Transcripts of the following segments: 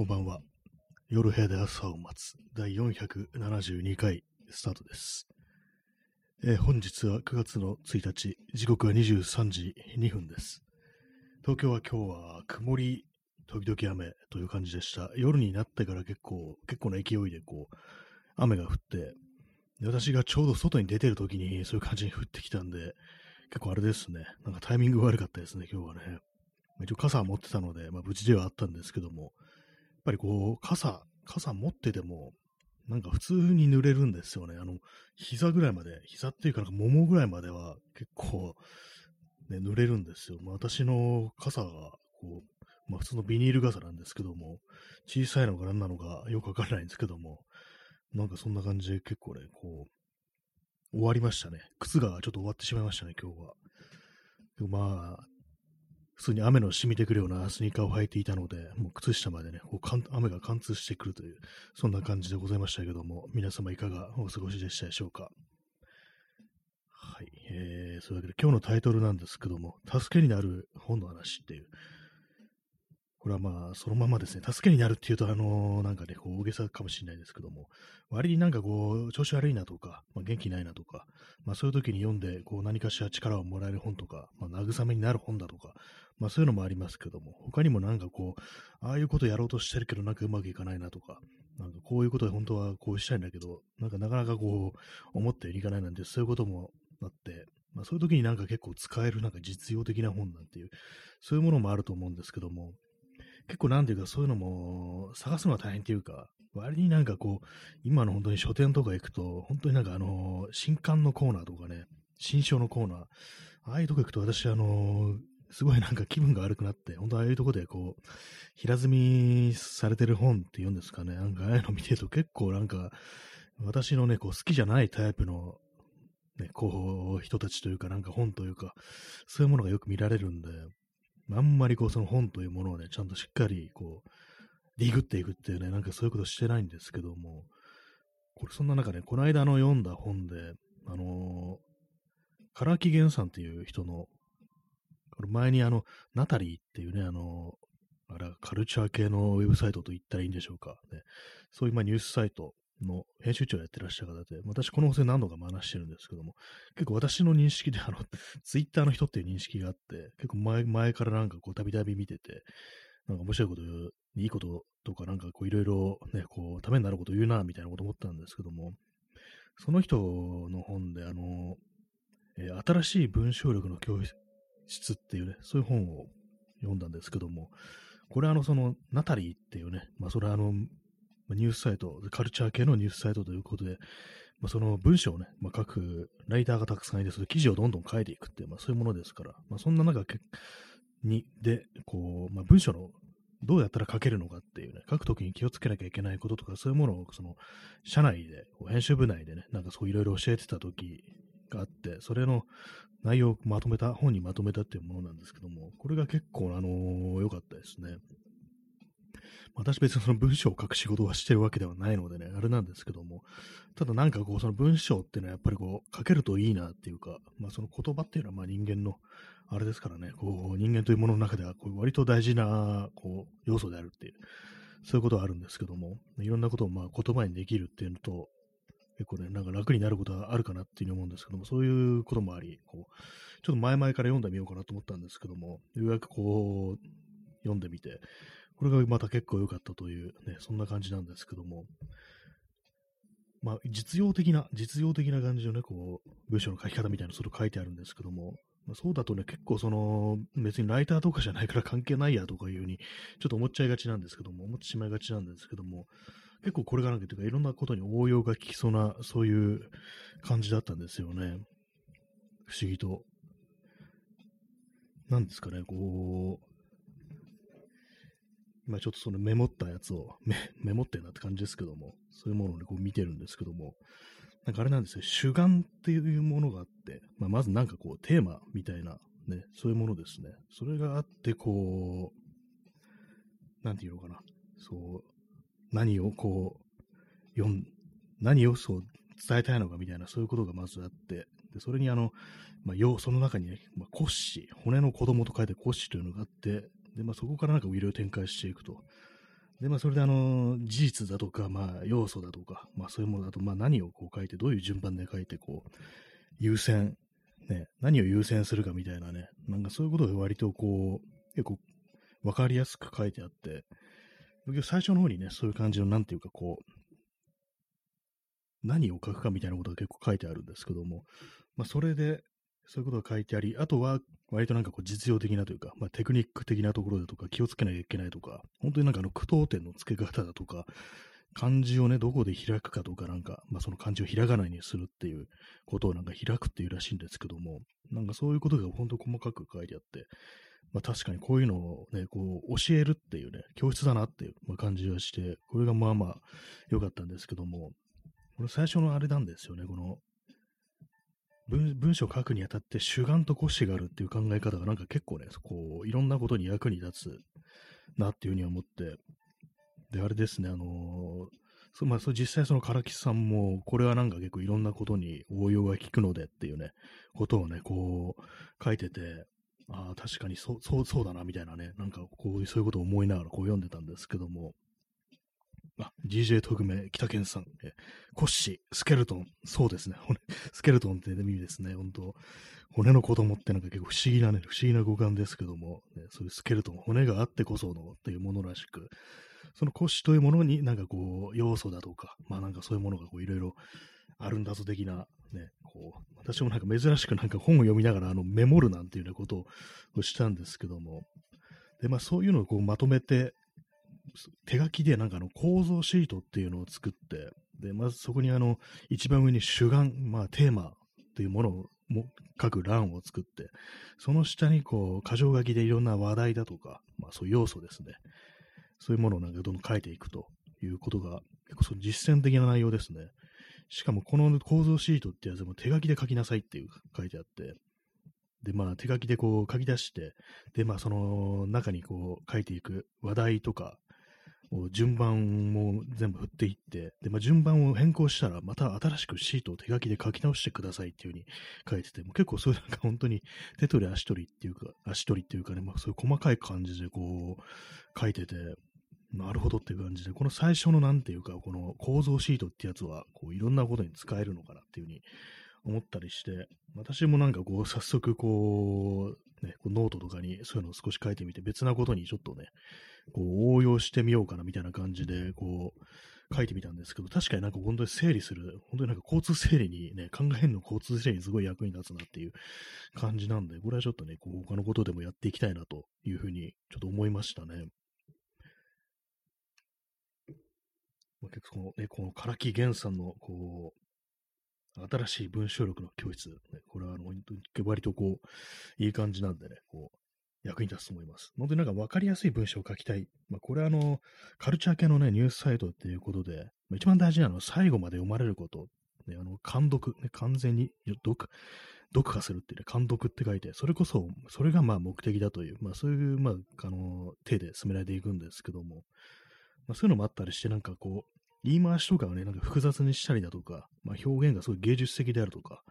こんばんは。夜部屋で朝を待つ第472回スタートです。えー本日は9月の1日、時刻は23時2分です。東京は今日は曇り、時々雨という感じでした。夜になってから結構、結構な勢いでこう、雨が降って、で私がちょうど外に出てる時にそういう感じに降ってきたんで、結構あれですね。なんかタイミング悪かったですね、今日はね。一応傘は持ってたので、まあ無事ではあったんですけども、っぱりこう、傘、傘持ってても、なんか普通に濡れるんですよね。あの、膝ぐらいまで、膝っていうかなんか桃ぐらいまでは結構、ね、濡れるんですよ。まあ、私の傘が、こう、まあ普通のビニール傘なんですけども、小さいのか何なのかよくわからないんですけども、なんかそんな感じで結構ね、こう、終わりましたね。靴がちょっと終わってしまいましたね、今日は。まあ、普通に雨の染みてくるようなスニーカーを履いていたので、もう靴下までね、こう雨が貫通してくるという、そんな感じでございましたけども、皆様いかがお過ごしでしたでしょうか？はい。えー、そういうわけで今日のタイトルなんですけども、助けになる本の話っていう、これはまあ、そのままですね、助けになるっていうと、あのなんかね、こう大げさかもしれないですけども、割になんかこう、調子悪いなとか、まあ、元気ないなとか、まあそういう時に読んで、こう何かしら力をもらえる本とか、まあ慰めになる本だとか、まあそういうのもありますけども、他にもなんかこう、ああいうことやろうとしてるけどなんかうまくいかないなとか、なんかこういうことで本当はこうしたいんだけど、なんかなかなかこう、思ったようにいかないなんて、そういうこともあって、まあそういう時になんか結構使えるなんか実用的な本なんていう、そういうものもあると思うんですけども、結構なんていうかそういうのも探すのは大変っていうか、割になんかこう、今の本当に書店とか行くと、本当になんかあの、新刊のコーナーとかね、新書のコーナー、ああいうとこ行くと私あの、すごいなんか気分が悪くなって、本当ああいうとこでこう、平積みされてる本って言うんですかね、なんかああいうの見てると結構なんか、私のね、こう好きじゃないタイプの、ね、こう、人たちというか、なんか本というか、そういうものがよく見られるんで、あんまりこう、その本というものをね、ちゃんとしっかり、こう、ディグっていくっていうね、なんかそういうことしてないんですけども、これそんな中ね、この間の読んだ本で、あのー、唐木源さんっていう人の、前にあの、ナタリーっていうね、あの、あれはカルチャー系のウェブサイトと言ったらいいんでしょうか。ね、そういうまニュースサイトの編集長をやってらっしゃる方で、私この放送何度か話してるんですけども、結構私の認識であの、ツイッターの人っていう認識があって、結構前前からなんかこうたびたび見てて、なんか面白いこと言う、いいこととかなんかこういろいろね、こうためになること言うな、みたいなこと思ったんですけども、その人の本であの、えー新しい文章力の教室質っていうね、そういう本を読んだんですけども、これあの、その、ナタリーっていうね、まあそれはあの、ニュースサイト、カルチャー系のニュースサイトということで、まあ、その文章をね、まあ、書くライターがたくさんいて、それ記事をどんどん書いていくっていう、まあ、そういうものですから、まあ、そんな中に、で、こう、まあ、文章のどうやったら書けるのかっていうね、書くときに気をつけなきゃいけないこととか、そういうものを、その、社内で、編集部内でね、なんかそういろいろ教えてたときがあって、それの内容をまとめた、本にまとめたっていうものなんですけども、これが結構、あのー良かったですね。私別にその文章を書く仕事はしてるわけではないのでね、あれなんですけども、ただなんかこう、その文章っていうのはやっぱりこう、書けるといいなっていうか、まあその言葉っていうのはまあ人間の、あれですからね、こう、人間というものの中ではこう割と大事な、こう、要素であるっていう、そういうことはあるんですけども、いろんなことをまあ言葉にできるっていうのと、結構ね、なんか楽になることはあるかなっていうふうに思うんですけども、そういうこともあり、こう、ちょっと前々から読んでみようかなと思ったんですけども、ようやくこう、読んでみて、これがまた結構良かったというね、そんな感じなんですけども、まあ、実用的な、実用的な感じのね、こう、文章の書き方みたいなそれ書いてあるんですけども、まあ、そうだとね、結構その、別にライターとかじゃないから関係ないやとかいうふうに、ちょっと思っちゃいがちなんですけども、思ってしまいがちなんですけども、結構これがなんかというか、いろんなことに応用が効きそうな、そういう感じだったんですよね。不思議と。なんですかね、こう、今ちょっとそのメモったやつをメメモってんなって感じですけども、そういうものを、ね、こう見てるんですけども、なんかあれなんですよ、主眼っていうものがあって、まあ、まずなんかこうテーマみたいな、ね、そういうものですね。それがあって、こう、なんていうのかな、そう、何をこう、読ん、何をそう伝えたいのかみたいな、そういうことがまずあって、でそれにあの、まあ、よその中にね、まあ、骨子、骨の子供と書いて骨子というのがあって、で、まあ、そこからなんかいろいろ展開していくと。で、まあ、それであの、事実だとか、まあ、要素だとか、まあ、そういうものだと、まあ、何をこう書いて、どういう順番で書いて、こう、優先、ね、何を優先するかみたいなね、なんかそういうことが割とこう、結構、わかりやすく書いてあって、僕最初の方にね、そういう感じの、なんていうかこう、何を書くかみたいなことが結構書いてあるんですけども、まあ、それで、そういうことが書いてあり、あとは、割となんかこう実用的なというか、まあ、テクニック的なところだとか、気をつけなきゃいけないとか、本当になんかあの句読点の付け方だとか、漢字をね、どこで開くかとか、なんか、まあ、その漢字をひらがなにするっていうことをなんか開くっていうらしいんですけども、なんかそういうことが本当細かく書いてあって、まあ、確かにこういうのをね、こう教えるっていうね、教室だなっていう感じがして、これがまあまあ良かったんですけども、これ最初のあれなんですよね、この文章を書くにあたって主眼と骨子があるっていう考え方がなんか結構ね、こう、いろんなことに役に立つなっていうふうに思って、で、あれですね、あのー、そまあ、そ実際その唐木さんも、これはなんか結構いろんなことに応用が効くのでっていうね、ことをね、こう、書いてて、ああ、確かにそう、そう、そうだな、みたいなね、なんかこういう、そういうことを思いながらこう読んでたんですけども、あ、DJ 特命、北健さん、え、コッシー、スケルトン、そうですね、骨、スケルトンって意味ですね、本当骨の子供ってなんか結構不思議なね、不思議な語感ですけども、ね、そういうスケルトン、骨があってこそのっていうものらしく、そのコッシーというものになんかこう、要素だとか、まあなんかそういうものがこういろいろあるんだぞ的な、ね、こう、私もなんか珍しくなんか本を読みながらあのメモるなんていうようなことをしたんですけども、で、まあそういうのをこうまとめて、手書きでなんかあの構造シートっていうのを作って、で、まずそこにあの、一番上に主眼、まあテーマというものをも書く欄を作って、その下にこう、箇条書きでいろんな話題だとか、まあそういう要素ですね。そういうものをなんかどんどん書いていくということが、結構その実践的な内容ですね。しかもこの構造シートってやつも手書きで書きなさいっていう書いてあって、で、まあ手書きでこう書き出して、で、まあその中にこう書いていく話題とか、順番も全部振っていって、で、まあ、順番を変更したら、また新しくシートを手書きで書き直してくださいっていう風に書いてて、もう結構そういうなんか本当に手取り足取りっていうか、足取りっていうかね、まあ、そういう細かい感じでこう書いてて、なるほどっていう感じで、この最初のなんていうか、この構造シートってやつは、こういろんなことに使えるのかなっていう風に思ったりして、私もなんかこう早速こう、ね、こうノートとかにそういうのを少し書いてみて、別なことにちょっとね、こう応用してみようかなみたいな感じで、こう、書いてみたんですけど、確かになんか本当に整理する、本当になんか交通整理にね、考えるの交通整理にすごい役に立つなっていう感じなんで、これはちょっとね、こう他のことでもやっていきたいなというふうにちょっと思いましたね。まあ、結構このね、この唐木源さんのこう、新しい文章力の教室、ね、これはあの割とこう、いい感じなんでね、こう、役に立つと思います。本当になんか分かりやすい文章を書きたい。まあ、これはあの、カルチャー系のね、ニュースサイトっていうことで、まあ、一番大事なのは最後まで読まれること。ね、あの、監読、ね、完全に読、読破するっていうね、監読って書いて、それこそ、それがまあ目的だという、まあそういう、まあ、あの、手で進められていくんですけども、まあそういうのもあったりして、なんかこう、言い回しとかをね、なんか複雑にしたりだとか、まあ表現がすごい芸術的であるとか、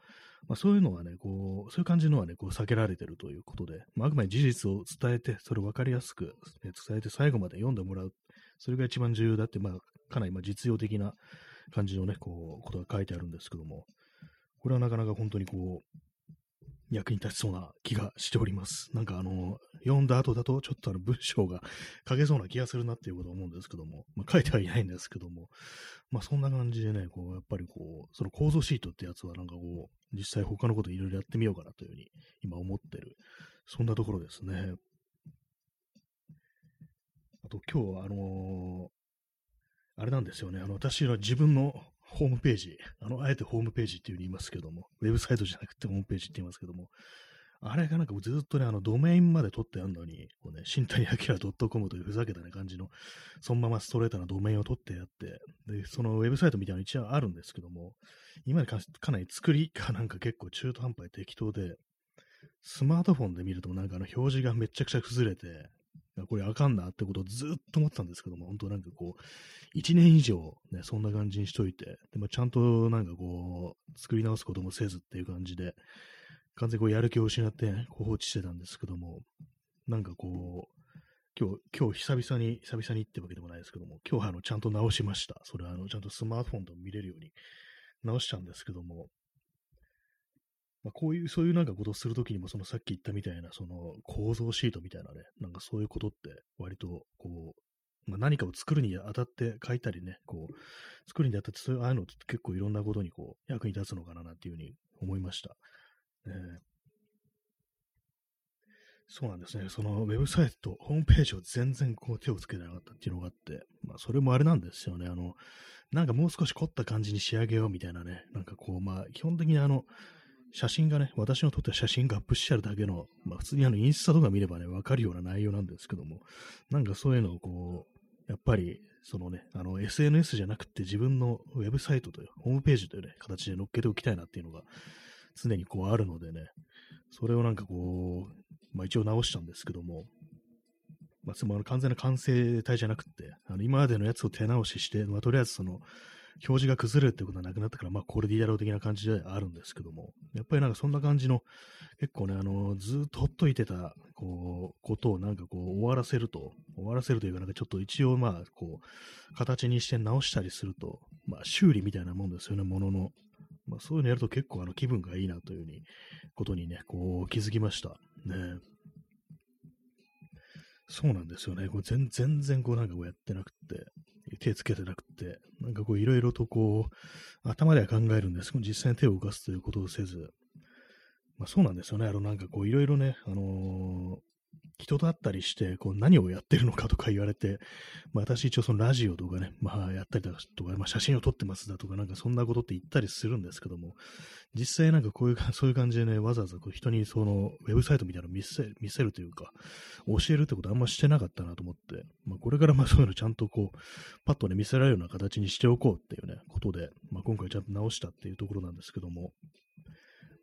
まあ、そういうのはね、こう、そういう感じのはね、こう避けられてるということで、まあ、あくまで事実を伝えて、それを分かりやすく、ね、伝えて最後まで読んでもらう。それが一番重要だって、まあ、かなりま実用的な感じのね、こう、ことが書いてあるんですけども、これはなかなか本当にこう、役に立ちそうな気がしております。なんかあの、読んだ後だとちょっとあの文章が 書けそうな気がするなっていうことを思うんですけども、まあ、書いてはいないんですけども、まあそんな感じでね、こう、やっぱりこう、その構造シートってやつはなんかこう、実際他のこといろいろやってみようかなというふうに今思ってる、そんなところですね。あと今日はあのー、あれなんですよね、あの、私は自分のホームページ、あの、あえてホームページっていう風に言いますけども、ウェブサイトじゃなくてホームページって言いますけども、あれがなんかずっとね、あの、ドメインまで取ってあるのに、こうね、新谷明 .com というふざけたね、感じの、そのままストレートなドメインを取ってやって、で、そのウェブサイトみたいなの一応あるんですけども、今でかなり作りがなんか結構中途半端で適当で、スマートフォンで見るとなんかあの表示がめちゃくちゃ崩れて、これあかんなってことをずっと思ってたんですけども、本当なんかこう、1年以上ね、そんな感じにしといて、でもちゃんとなんかこう、作り直すこともせずっていう感じで、完全にこうやる気を失って、ね、こう放置してたんですけども、なんかこう、今日、今日久々に、久々にってわけでもないですけども、今日あの、ちゃんと直しました。それはあの、ちゃんとスマートフォンでも見れるように直しちゃうんですけども、まあ、こういう、そういうなんかことをするときにも、そのさっき言ったみたいな、その構造シートみたいなね、なんかそういうことって割と、こう、まあ、何かを作るにあたって書いたりね、こう、作るにあたって、そういう、ああいうのって結構いろんなことにこう、役に立つのかななんていうふうに思いました。ね、そうなんですね。そのウェブサイト、ホームページを全然こう手をつけてなかったっていうのがあって、まあそれもあれなんですよね。あの、なんかもう少し凝った感じに仕上げようみたいなね、なんかこう、まあ基本的にあの、写真がね、私の撮った写真がアップしてあるだけの、まあ普通にあのインスタとか見ればね、わかるような内容なんですけども、なんかそういうのをこう、やっぱり、そのね、あの SNS じゃなくて自分のウェブサイトという、ホームページというね、形で載っけておきたいなっていうのが常にこうあるのでね、それをなんかこう、まあ一応直したんですけども、まあ、つまり完全な完成体じゃなくて、あの今までのやつを手直しして、まあとりあえずその、表示が崩れるってことはなくなったから、まあこれでいいだろう的な感じであるんですけども、やっぱりなんかそんな感じの、結構ね、あの、ずっとほっといてた、こう、ことをなんかこう、終わらせると、終わらせるというか、なんかちょっと一応まあ、こう、形にして直したりすると、まあ修理みたいなもんですよね、ものの。まあそういうのやると結構あの気分がいいなというふうに、ことにね、こう気づきました。ね。そうなんですよね。こう全全然こうなんかこうやってなくて、手つけてなくて、なんかこういろいろとこう、頭では考えるんですけど、実際に手を動かすということをせず、まあそうなんですよね。あのなんかこういろいろね、あの、人と会ったりして、こう何をやってるのかとか言われて、まあ、私一応そのラジオとかね、まあやったりとか、まあ、写真を撮ってますだとか、なんかそんなことって言ったりするんですけども、実際なんかこういう、そういう感じでね、わざわざこう人にそのウェブサイトみたいなの見せ見せるというか、教えるってことあんましてなかったなと思って、まあこれからまあそういうのちゃんとこう、パッとね見せられるような形にしておこうっていうね、ことで、まあ今回ちゃんと直したっていうところなんですけども、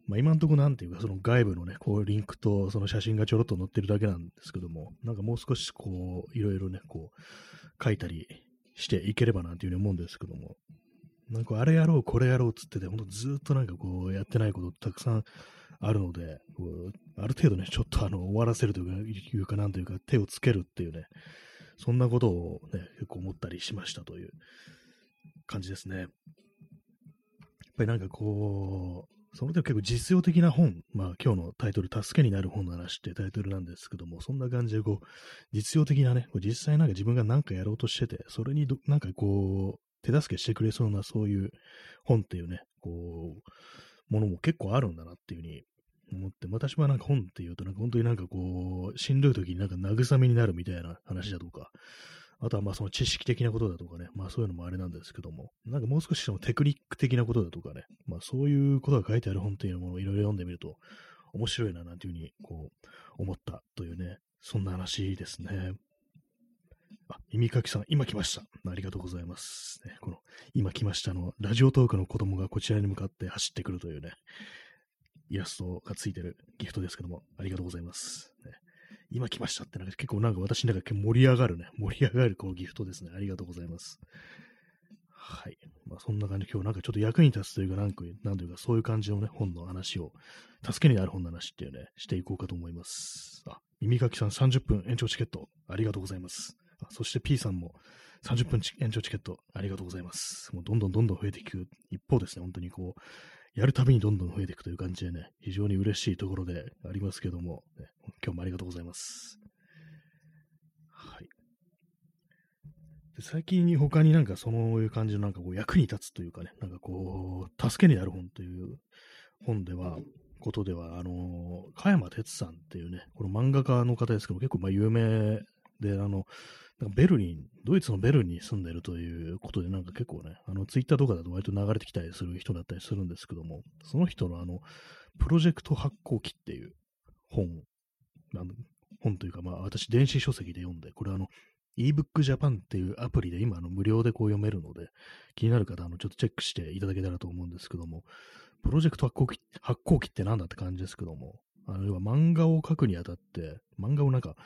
まあ、今んとこなんていうか、その外部のね、こうリンクとその写真がちょろっと載ってるだけなんですけども、なんかもう少しこう、いろいろね、こう、書いたりしていければなっていうふうに思うんですけども、なんかあれやろう、これやろうっつってて、ほんとずっとなんかこう、やってないことたくさんあるので、こうある程度ね、ちょっとあの、終わらせるというか、なんというか、手をつけるっていうね、そんなことをね、結構思ったりしましたという感じですね。やっぱりなんかこう、それで結構実用的な本、まあ今日のタイトル、助けになる本の話ってタイトルなんですけども、そんな感じでこう、実用的なね、実際なんか自分が何かやろうとしてて、それになんかこう、手助けしてくれそうなそういう本っていうね、こう、ものも結構あるんだなっていうふうに思って、私はなんか本っていうと、なんか本当になんかこう、しんどい時になんか慰めになるみたいな話だとか、あとはまあその知識的なことだとかね、まあそういうのもあれなんですけども、なんかもう少しそのテクニック的なことだとかね、まあそういうことが書いてある本っていうものをいろいろ読んでみると面白いななんていうふうにこう思ったというね、そんな話ですね。あ、耳かきさん、今来ました。ありがとうございます。ね、この、今来ましたの、ラジオトークの子供がこちらに向かって走ってくるというね、イラストがついてるギフトですけども、ありがとうございます。ね、今来ましたってなんか結構なんか私の中で盛り上がるね、盛り上がるこうギフトですね。ありがとうございます。はい。まあそんな感じで今日なんかちょっと役に立つというか、なんか、なんというかそういう感じのね、本の話を、助けになる本の話っていうね、していこうかと思います。あ、耳かきさん30分延長チケット、ありがとうございます。あそして P さんも30分延長チケット、ありがとうございます。もうどんどんどんどん増えていく一方ですね、本当にこう、やるたびにどんどん増えていくという感じでね、非常に嬉しいところでありますけども、ね、今日もありがとうございます。はい。で最近に他になんかそういう感じのなんかこう役に立つというかね、なんかこう、助けになる本という本では、ことでは、あの、加山哲さんっていうね、この漫画家の方ですけど、結構まあ有名で、あの、なんかベルリン、ドイツのベルリンに住んでるということで、なんか結構ね、あの、ツイッターとかだと割と流れてきたりする人だったりするんですけども、その人のあの、プロジェクト発行機っていう本、あの本というか、まあ、私、電子書籍で読んで、これあの、ebook Japan っていうアプリで今、あの、無料でこう読めるので、気になる方、あの、ちょっとチェックしていただけたらと思うんですけども、プロジェクト発行機、発行機って何だって感じですけども、あの、要は漫画を書くにあたって、漫画をなんか、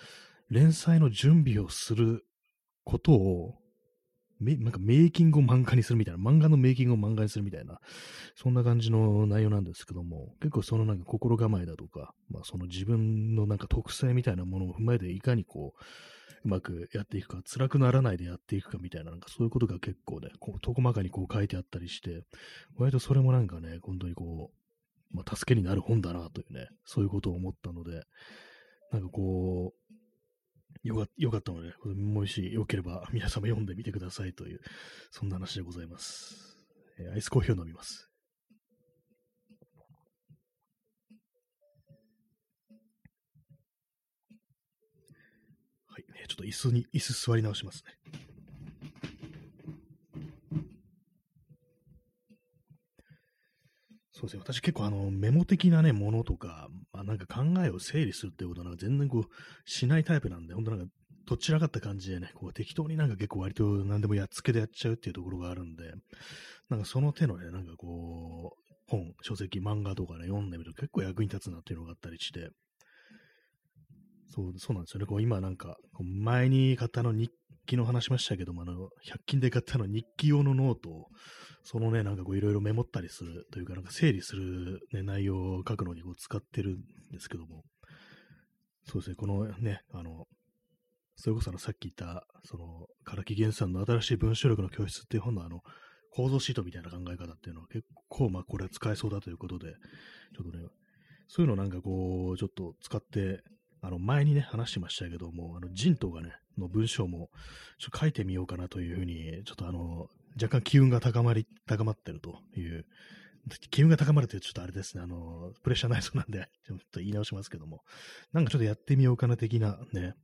連載の準備をすることを、なんかメイキングを漫画にするみたいな、漫画のメイキングを漫画にするみたいな、そんな感じの内容なんですけども、結構そのなんか心構えだとか、まあその自分のなんか特性みたいなものを踏まえていかにこう、うまくやっていくか、辛くならないでやっていくかみたいな、なんかそういうことが結構ね、こう、と細かにこう書いてあったりして、割とそれもなんかね、本当にこう、まあ、助けになる本だなというね、そういうことを思ったので、なんかこう、よかよかったので、もしよければ皆様読んでみてくださいという、そんな話でございます。えー、アイスコーヒーを飲みます。はい、ちょっと椅子に、椅子座り直しますね。そうですね。私結構あの、メモ的なね、ものとか、まあなんか考えを整理するっていうことはなんか全然こう、しないタイプなんで、本当なんか、どちらかった感じでね、こう適当になんか結構割と何でもやっつけでやっちゃうっていうところがあるんで、なんかその手のね、なんかこう、本、書籍、漫画とかね、読んでみると結構役に立つなっていうのがあったりして、そう、そうなんですよね。こう今なんか、前に買ったの日記の話しましたけども、あの、100均で買ったの日記用のノートを、そのね、なんかこういろいろメモったりするというか、なんか整理する、ね、内容を書くのにこう使ってるんですけども、そうですね、このね、あの、それこそあのさっき言った、その、唐木源さんの新しい文章力の教室っていう本のあの、構造シートみたいな考え方っていうのは結構、まあこれは使えそうだということで、ちょっとね、そういうのなんかこう、ちょっと使ってあの、前にね、話しましたけども、あの、人とかね、の文章も、ちょっと書いてみようかなというふうに、ちょっとあの、若干機運が高まり、高まってるという、機運が高まるというちょっとあれですね、あの、プレッシャーないそうなんで、ちょっと言い直しますけども、なんかちょっとやってみようかな的なね、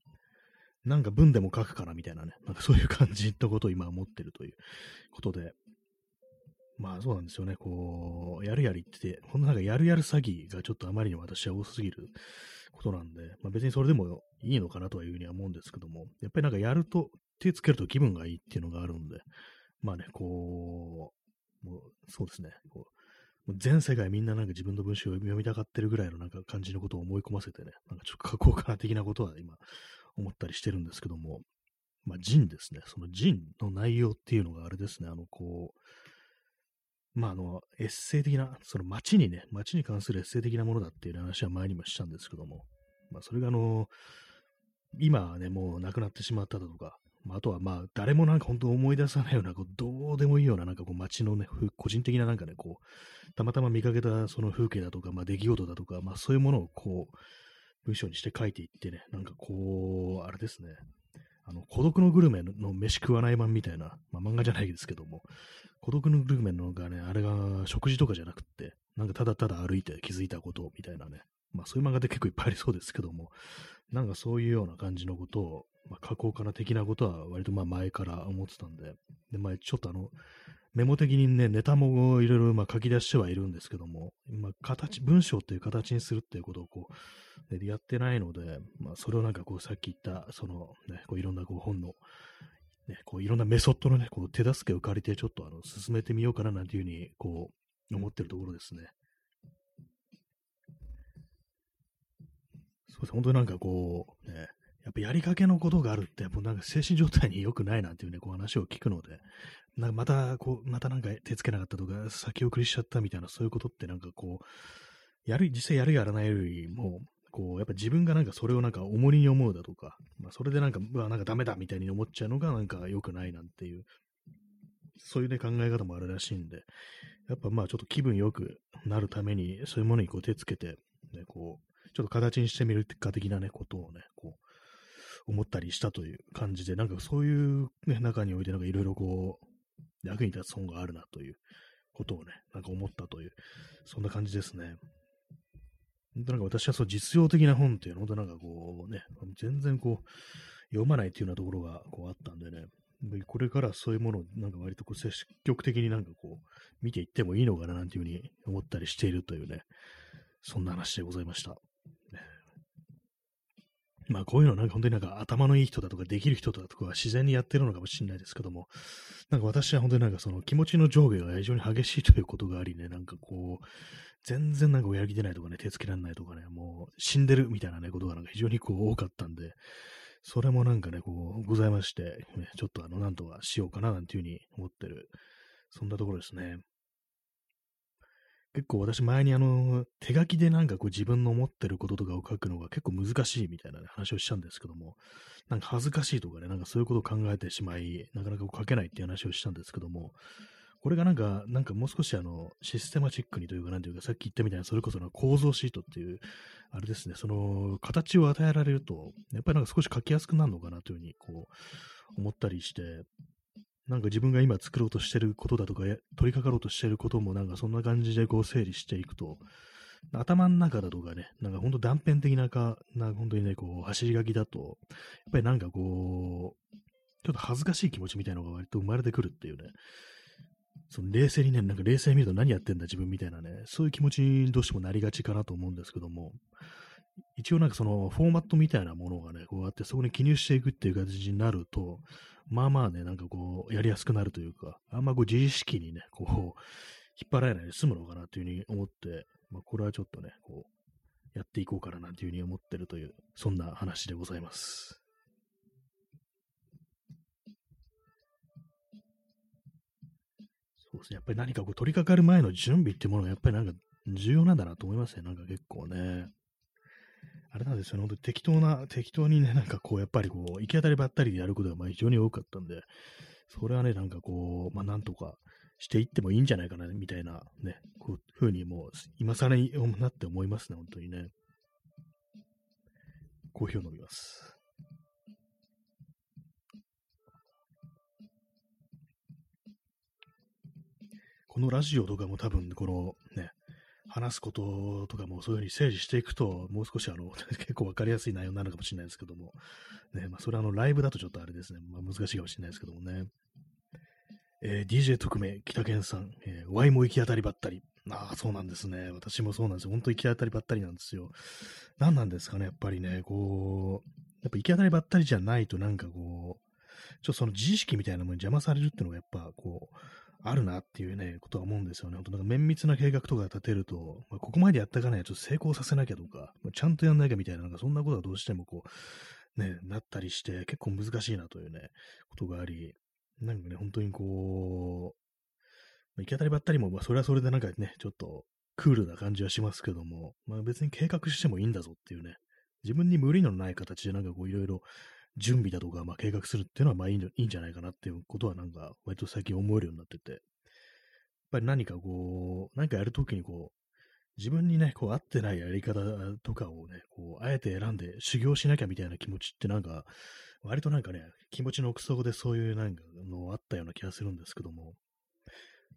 なんか文でも書くかなみたいなね、なんかそういう感じのことを今思ってるということで、まあそうなんですよね、こう、やるやりって、ほんとなんかやるやる詐欺がちょっとあまりに私は多すぎることなんで、まあ、別にそれでもいいのかなというふうには思うんですけども、やっぱりなんかやると、手つけると気分がいいっていうのがあるんで、まあね、こう、もうそうですね、こう全世界みんななんか自分の文章を読みたがってるぐらいのなんか感じのことを思い込ませてね、なんかちょっと書こうかな的なことは今思ったりしてるんですけども、まあ人ですね、その人の内容っていうのがあれですね、あのこう、まあ、あの、エッセイ的な、その街にね、街に関するエッセイ的なものだっていう話は前にもしたんですけども、まあ、それがあの、今はね、もう亡くなってしまっただとか、まあ、あとはまあ、誰もなんか本当思い出さないような、こうどうでもいいような、なんかこう街のね、個人的ななんかね、こう、たまたま見かけたその風景だとか、まあ、出来事だとか、まあ、そういうものをこう、文章にして書いていってね、なんかこう、あれですね、あの、孤独のグルメの飯食わない版みたいな、まあ、漫画じゃないですけども、孤独のグルメのがね、あれが食事とかじゃなくって、なんかただただ歩いて気づいたことみたいなね、まあそういう漫画って結構いっぱいありそうですけども、なんかそういうような感じのことを、まあ、書こうかな的なことは割とまあ前から思ってたんで、で、まあちょっとあの、メモ的にね、ネタもいろいろま書き出してはいるんですけども、今、形、文章っていう形にするっていうことをこう、やってないので、まあそれをなんかこうさっき言った、そのね、こういろんなこう本のね、こういろんなメソッドのね、こう手助けを借りてちょっとあの進めてみようかななんていうふうにこう思ってるところですね。そうです。本当になんかこう、ね、やっぱやりかけのことがあるって、もうなんか精神状態に良くないなんていうね、こう話を聞くので、なんかまた、こう、またなんか手つけなかったとか、先送りしちゃったみたいな、そういうことってなんかこう、やる、実際やるやらないよりも、こう、やっぱ自分がなんかそれをなんか重荷に思うだとか、まあ、それでなんか、うわ、なんかダメだみたいに思っちゃうのがなんか良くないなんていう、そういうね、考え方もあるらしいんで、やっぱまあちょっと気分良くなるために、そういうものにこう手つけて、ね、こう、ちょっと形にしてみるか的なね、ことをね、こう、思ったりしたという感じで、なんかそういうね、中においてなんかいろいろこう、役に立つ本があるなということをね、なんか思ったという、そんな感じですね。本当なんか私はそう実用的な本っていうのは、本当なんかこうね、全然こう、読まないっていうようなところがこうあったんでね、これからそういうものをなんか割とこう積極的になんかこう、見ていってもいいのかななんていうふうに思ったりしているというね、そんな話でございました。まあこういうのはなんか本当になんか頭のいい人だとかできる人だとかは自然にやってるのかもしれないですけども、なんか私は本当になんかその気持ちの上下が非常に激しいということがありね、なんかこう、全然なんかやる気出ないとかね、手つけられないとかね、もう死んでるみたいなね、ことがなんか非常にこう多かったんで、それもなんかね、こう、ございまして、ちょっとあの、なんとかしようかななんていうふうに思ってる、そんなところですね。結構私前にあの、手書きでなんかこう自分の思ってることとかを書くのが結構難しいみたいな、ね、話をしたんですけども、なんか恥ずかしいとかね、なんかそういうことを考えてしまい、なかなかこう書けないっていう話をしたんですけども、これがなんか、なんかもう少しあの、システマチックにというか、なんていうか、さっき言ったみたいな、それこその構造シートっていう、あれですね、その、形を与えられると、やっぱりなんか少し書きやすくなるのかなというふうに、こう、思ったりして、なんか自分が今作ろうとしてることだとか、取り掛かろうとしてることもなんかそんな感じでこう整理していくと、頭の中だとかね、なんかほんと断片的なか、な本当にね、こう走り書きだと、やっぱりなんかこう、ちょっと恥ずかしい気持ちみたいなのが割と生まれてくるっていうね、その冷静にね、なんか冷静に見ると何やってんだ自分みたいなね、そういう気持ちにどうしてもなりがちかなと思うんですけども、一応なんかそのフォーマットみたいなものがね、こうやってそこに記入していくっていう形になると、まあまあね、なんかこう、やりやすくなるというか、あんまこう自意識にね、こう、引っ張られないで済むのかなというふうに思って、まあこれはちょっとね、こう、やっていこうかななんていうふうに思ってるという、そんな話でございます。そうですね。やっぱり何かこう取り掛かる前の準備っていうものがやっぱりなんか重要なんだなと思いますね。なんか結構ね。あれなんですよね。本当に適当な、適当にね、なんかこう、やっぱりこう、行き当たりばったりでやることがまあ非常に多かったんで、それはね、なんかこう、まあなんとかしていってもいいんじゃないかな、みたいなね、こういうふうにもう、今更になって思いますね、本当にね。コーヒーを飲みます。このラジオとかも多分、このね、話すこととかもそういうふうに整理していくと、もう少しあの、結構わかりやすい内容になるかもしれないですけども、ね、まあ、それはあの、ライブだとちょっとあれですね、まあ、難しいかもしれないですけどもね。えー、DJ 特命、北健さん、えー、Y も行き当たりばったり。ああ、そうなんですね。私もそうなんですよ。本当行き当たりばったりなんですよ。何なんですかね、やっぱりね、こう、やっぱ行き当たりばったりじゃないとなんかこう、ちょっとその自意識みたいなものに邪魔されるっていうのがやっぱこう、あるなっていうね、ことは思うんですよね。本当なんか綿密な計画とか立てると、まあ、ここまでやったかないと成功させなきゃとか、まあ、ちゃんとやんなきゃみたいな、なんかそんなことはどうしてもこう、ね、なったりして、結構難しいなというね、ことがあり、なんかね、本当にこう、まあ、行き当たりばったりも、まあ、それはそれでなんかね、ちょっとクールな感じはしますけども、まあ別に計画してもいいんだぞっていうね、自分に無理のない形でなんかこういろいろ準備だとか、まあ、計画するっていうのは、まあいいいいんじゃないかなっていうことは、なんか、割と最近思えるようになってて、やっぱり何かこう、何かやるときにこう、自分にね、こう、合ってないやり方とかをね、こう、あえて選んで修行しなきゃみたいな気持ちってなんか、割となんかね、気持ちの奥底でそういうなんかのあったような気がするんですけども、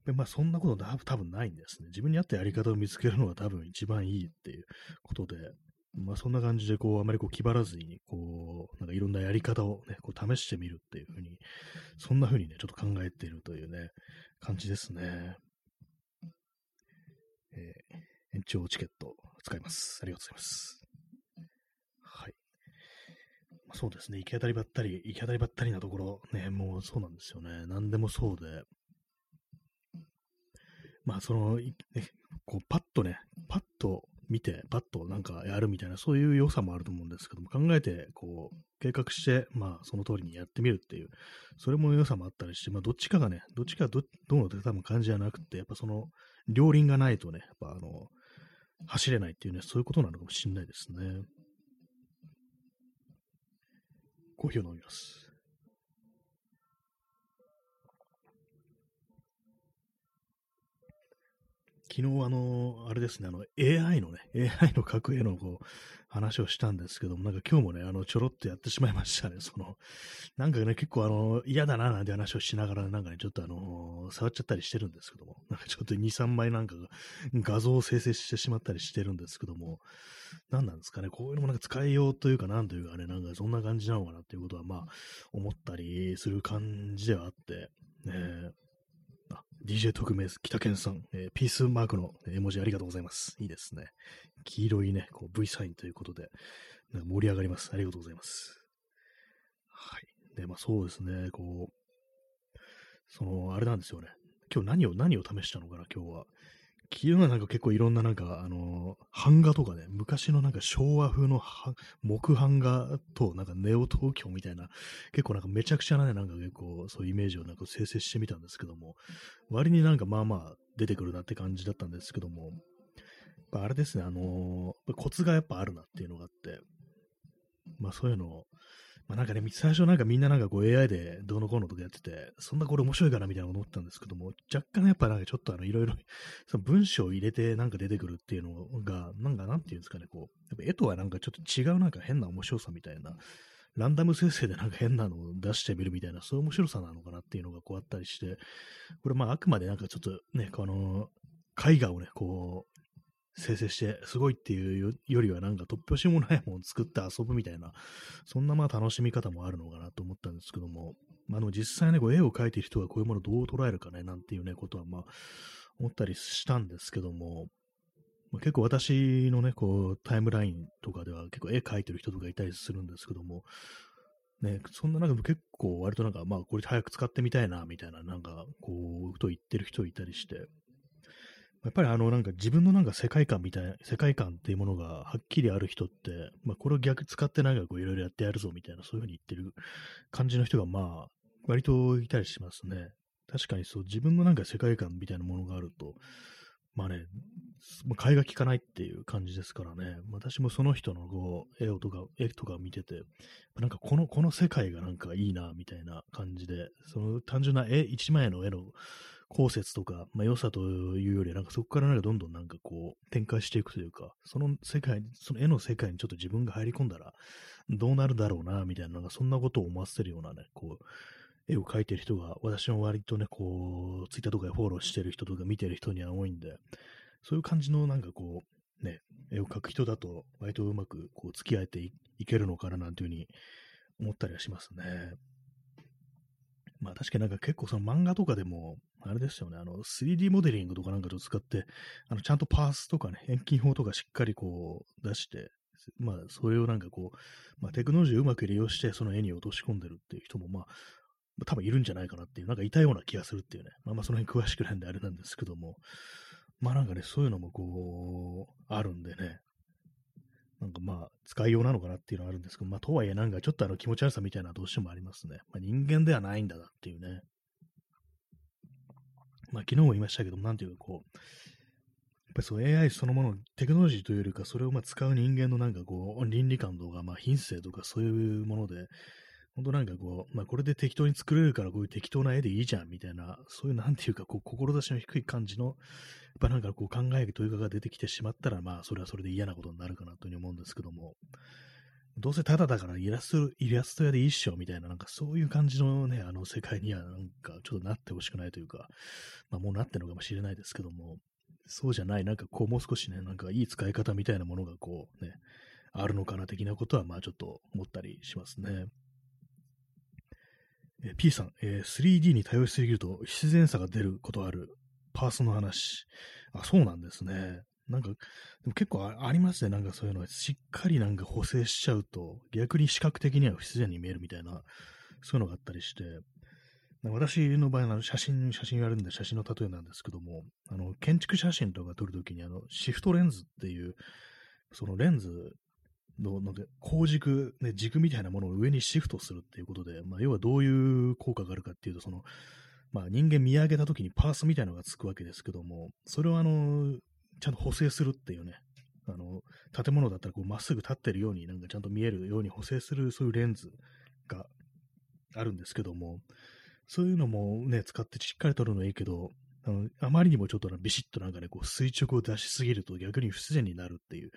でまあそんなこと多分ないんですね。自分に合ったやり方を見つけるのが多分一番いいっていうことで、まあそんな感じでこう、あまりこう気張らずに、こう、なんかいろんなやり方をね、こう試してみるっていうふうに、そんなふうにね、ちょっと考えているというね、感じですね。えー、延長チケット使います。ありがとうございます。はい。まあ、そうですね、行き当たりばったり、行き当たりばったりなところ、ね、もうそうなんですよね。何でもそうで、まあその、ね、こうパッとね、パッと見て、パッとなんかやるみたいな、そういう良さもあると思うんですけども、考えて、こう、計画して、まあ、その通りにやってみるっていう、それも良さもあったりして、まあ、どっちかがね、どっちかど、どうのって多分感じじゃなくて、やっぱその、両輪がないとね、やっぱあの、走れないっていうね、そういうことなのかもしれないですね。コーヒーを飲みます。昨日あの、あれですね、あの、AI のね、AI の格へのこう、話をしたんですけども、なんか今日もね、あの、ちょろっとやってしまいましたね、その、なんかね、結構あの、嫌だななんて話をしながら、なんかね、ちょっとあの、触っちゃったりしてるんですけども、なんかちょっと2、3枚なんか画像を生成してしまったりしてるんですけども、何なんですかね、こういうのもなんか使いようというか、なんというかね、なんかそんな感じなのかなっていうことは、まあ、思ったりする感じではあって、ね、DJ 特命、北健さん、えー、ピースマークの絵文字ありがとうございます。いいですね。黄色いね、こう V サインということで、なんか盛り上がります。ありがとうございます。はい。で、まあそうですね、こう、その、あれなんですよね。今日何を、何を試したのかな、今日は。昨日はなんか結構いろんななんか、あのー、版画とかね、昔のなんか昭和風の木版画となんかネオ東京みたいな、結構なんかめちゃくちゃなね、なんか結構そういうイメージをなんか生成してみたんですけども、割になんかまあまあ出てくるなって感じだったんですけども、あれですね、あのー、コツがやっぱあるなっていうのがあって、まあそういうのを、まあなんかね、最初なんかみんななんかこう AI でどうのこうのとかやってて、そんなこれ面白いかなみたいな思ったんですけども、若干やっぱなんかちょっとあのいろいろ、その文章を入れてなんか出てくるっていうのが、なんかなんていうんですかね、こう、やっぱ絵とはなんかちょっと違うなんか変な面白さみたいな、ランダム生成でなんか変なのを出してみるみたいな、そういう面白さなのかなっていうのがこうあったりして、これまああくまでなんかちょっとね、この、絵画をね、こう、生成してすごいっていうよりはなんか突拍子もないものを作って遊ぶみたいな、そんなまあ楽しみ方もあるのかなと思ったんですけども、まあでも実際ね、こう絵を描いてる人がこういうものをどう捉えるかね、なんていうね、ことはまあ思ったりしたんですけども、まあ、結構私のね、こうタイムラインとかでは結構絵描いてる人とかいたりするんですけども、ね、そんな中で結構割となんか、まあこれ早く使ってみたいな、みたいな、なんかこう、と言ってる人いたりして、やっぱりあのなんか自分のなんか世界観みたいな、世界観っていうものがはっきりある人って、まあこれを逆使ってなんかこういろいろやってやるぞみたいな、そういうふうに言ってる感じの人がまあ割といたりしますね。確かにそう、自分のなんか世界観みたいなものがあると、まあね、買いが利かないっていう感じですからね、私もその人のこう絵をとか、絵とか見てて、なんかこの、この世界がなんかいいな、みたいな感じで、その単純な絵、一枚の絵の考説とか、まあ、良さというより、なんかそこからなんかどんどんなんかこう、展開していくというか、その世界、その絵の世界にちょっと自分が入り込んだら、どうなるだろうな、みたいな、なんかそんなことを思わせるようなね、こう、絵を描いてる人が、私の割とね、こう、ツイッターとかでフォローしてる人とか見てる人には多いんで、そういう感じのなんかこう、ね、絵を描く人だと、割とうまくこう付き合えていけるのかななんていうふうに思ったりはしますね。まあ確かになんか結構その漫画とかでも、あれですよね、あの 3D モデリングとかなんかと使って、あのちゃんとパースとかね、遠近法とかしっかりこう出して、まあそれをなんかこう、まあテクノロジーをうまく利用してその絵に落とし込んでるっていう人もまあ多分いるんじゃないかなっていう、なんかいたような気がするっていうね、まあまあその辺詳しくないんであれなんですけども、まあなんかね、そういうのもこう、あるんでね、なんかまあ、使いようなのかなっていうのはあるんですけど、まあ、とはいえなんかちょっとあの気持ち悪さみたいなどうしてもありますね。まあ、人間ではないんだなっていうね。まあ、昨日も言いましたけど、なんていうかこう、やっぱりそう AI そのもの、テクノロジーというよりか、それをまあ使う人間のなんかこう、倫理観とか、まあ品性とかそういうもので、本当なんかこう、まあこれで適当に作れるからこういう適当な絵でいいじゃんみたいな、そういうなんていうかこう、志の低い感じの、やっぱなんかこう考えというかが出てきてしまったら、まあそれはそれで嫌なことになるかなというふうに思うんですけども、どうせただだからイラスト、イラスト屋でいいっしょみたいな、なんかそういう感じのね、あの世界にはなんかちょっとなってほしくないというか、まあもうなってるのかもしれないですけども、そうじゃない、なんかこうもう少しね、なんかいい使い方みたいなものがこうね、あるのかな的なことはまあちょっと思ったりしますね。え P さん、えー、3D に頼りすぎると不自然さが出ることある。パースの話。あ、そうなんですね。なんか、でも結構ありますね。なんかそういうのは。しっかりなんか補正しちゃうと、逆に視覚的には不自然に見えるみたいな、そういうのがあったりして、私の場合は写真、写真やるんで写真の例えなんですけども、あの、建築写真とか撮るときにあの、シフトレンズっていう、そのレンズの、ので、光軸、ね、軸みたいなものを上にシフトするっていうことで、まあ、要はどういう効果があるかっていうと、その、まあ、人間見上げたときにパースみたいなのがつくわけですけども、それをあの、ちゃんと補正するっていうね、あの、建物だったらこうまっすぐ立ってるように、なんかちゃんと見えるように補正する、そういうレンズがあるんですけども、そういうのもね、使ってしっかり撮るのはいいけど、あのあまりにもちょっとビシッとなんかね、こう垂直を出しすぎると逆に不自然になるっていう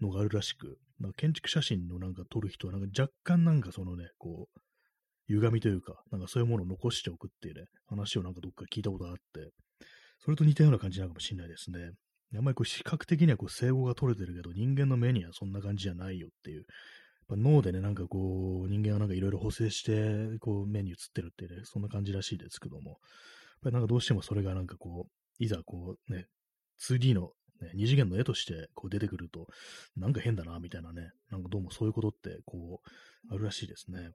のがあるらしく、まあ、建築写真のなんか撮る人はなんか若干なんかそのね、こう、歪みというか、なんかそういうものを残しておくっていうね、話をなんかどっか聞いたことがあって、それと似たような感じなのかもしれないですね。あんまりこう視覚的にはこう整合が取れてるけど、人間の目にはそんな感じじゃないよっていう。脳でね、なんかこう、人間はなんかいろいろ補正して、こう、目に映ってるっていうね、そんな感じらしいですけども、やっぱりなんかどうしてもそれがなんかこう、いざこうね、2D のね、二次元の絵としてこう出てくると、なんか変だな、みたいなね、なんかどうもそういうことって、こう、あるらしいですね。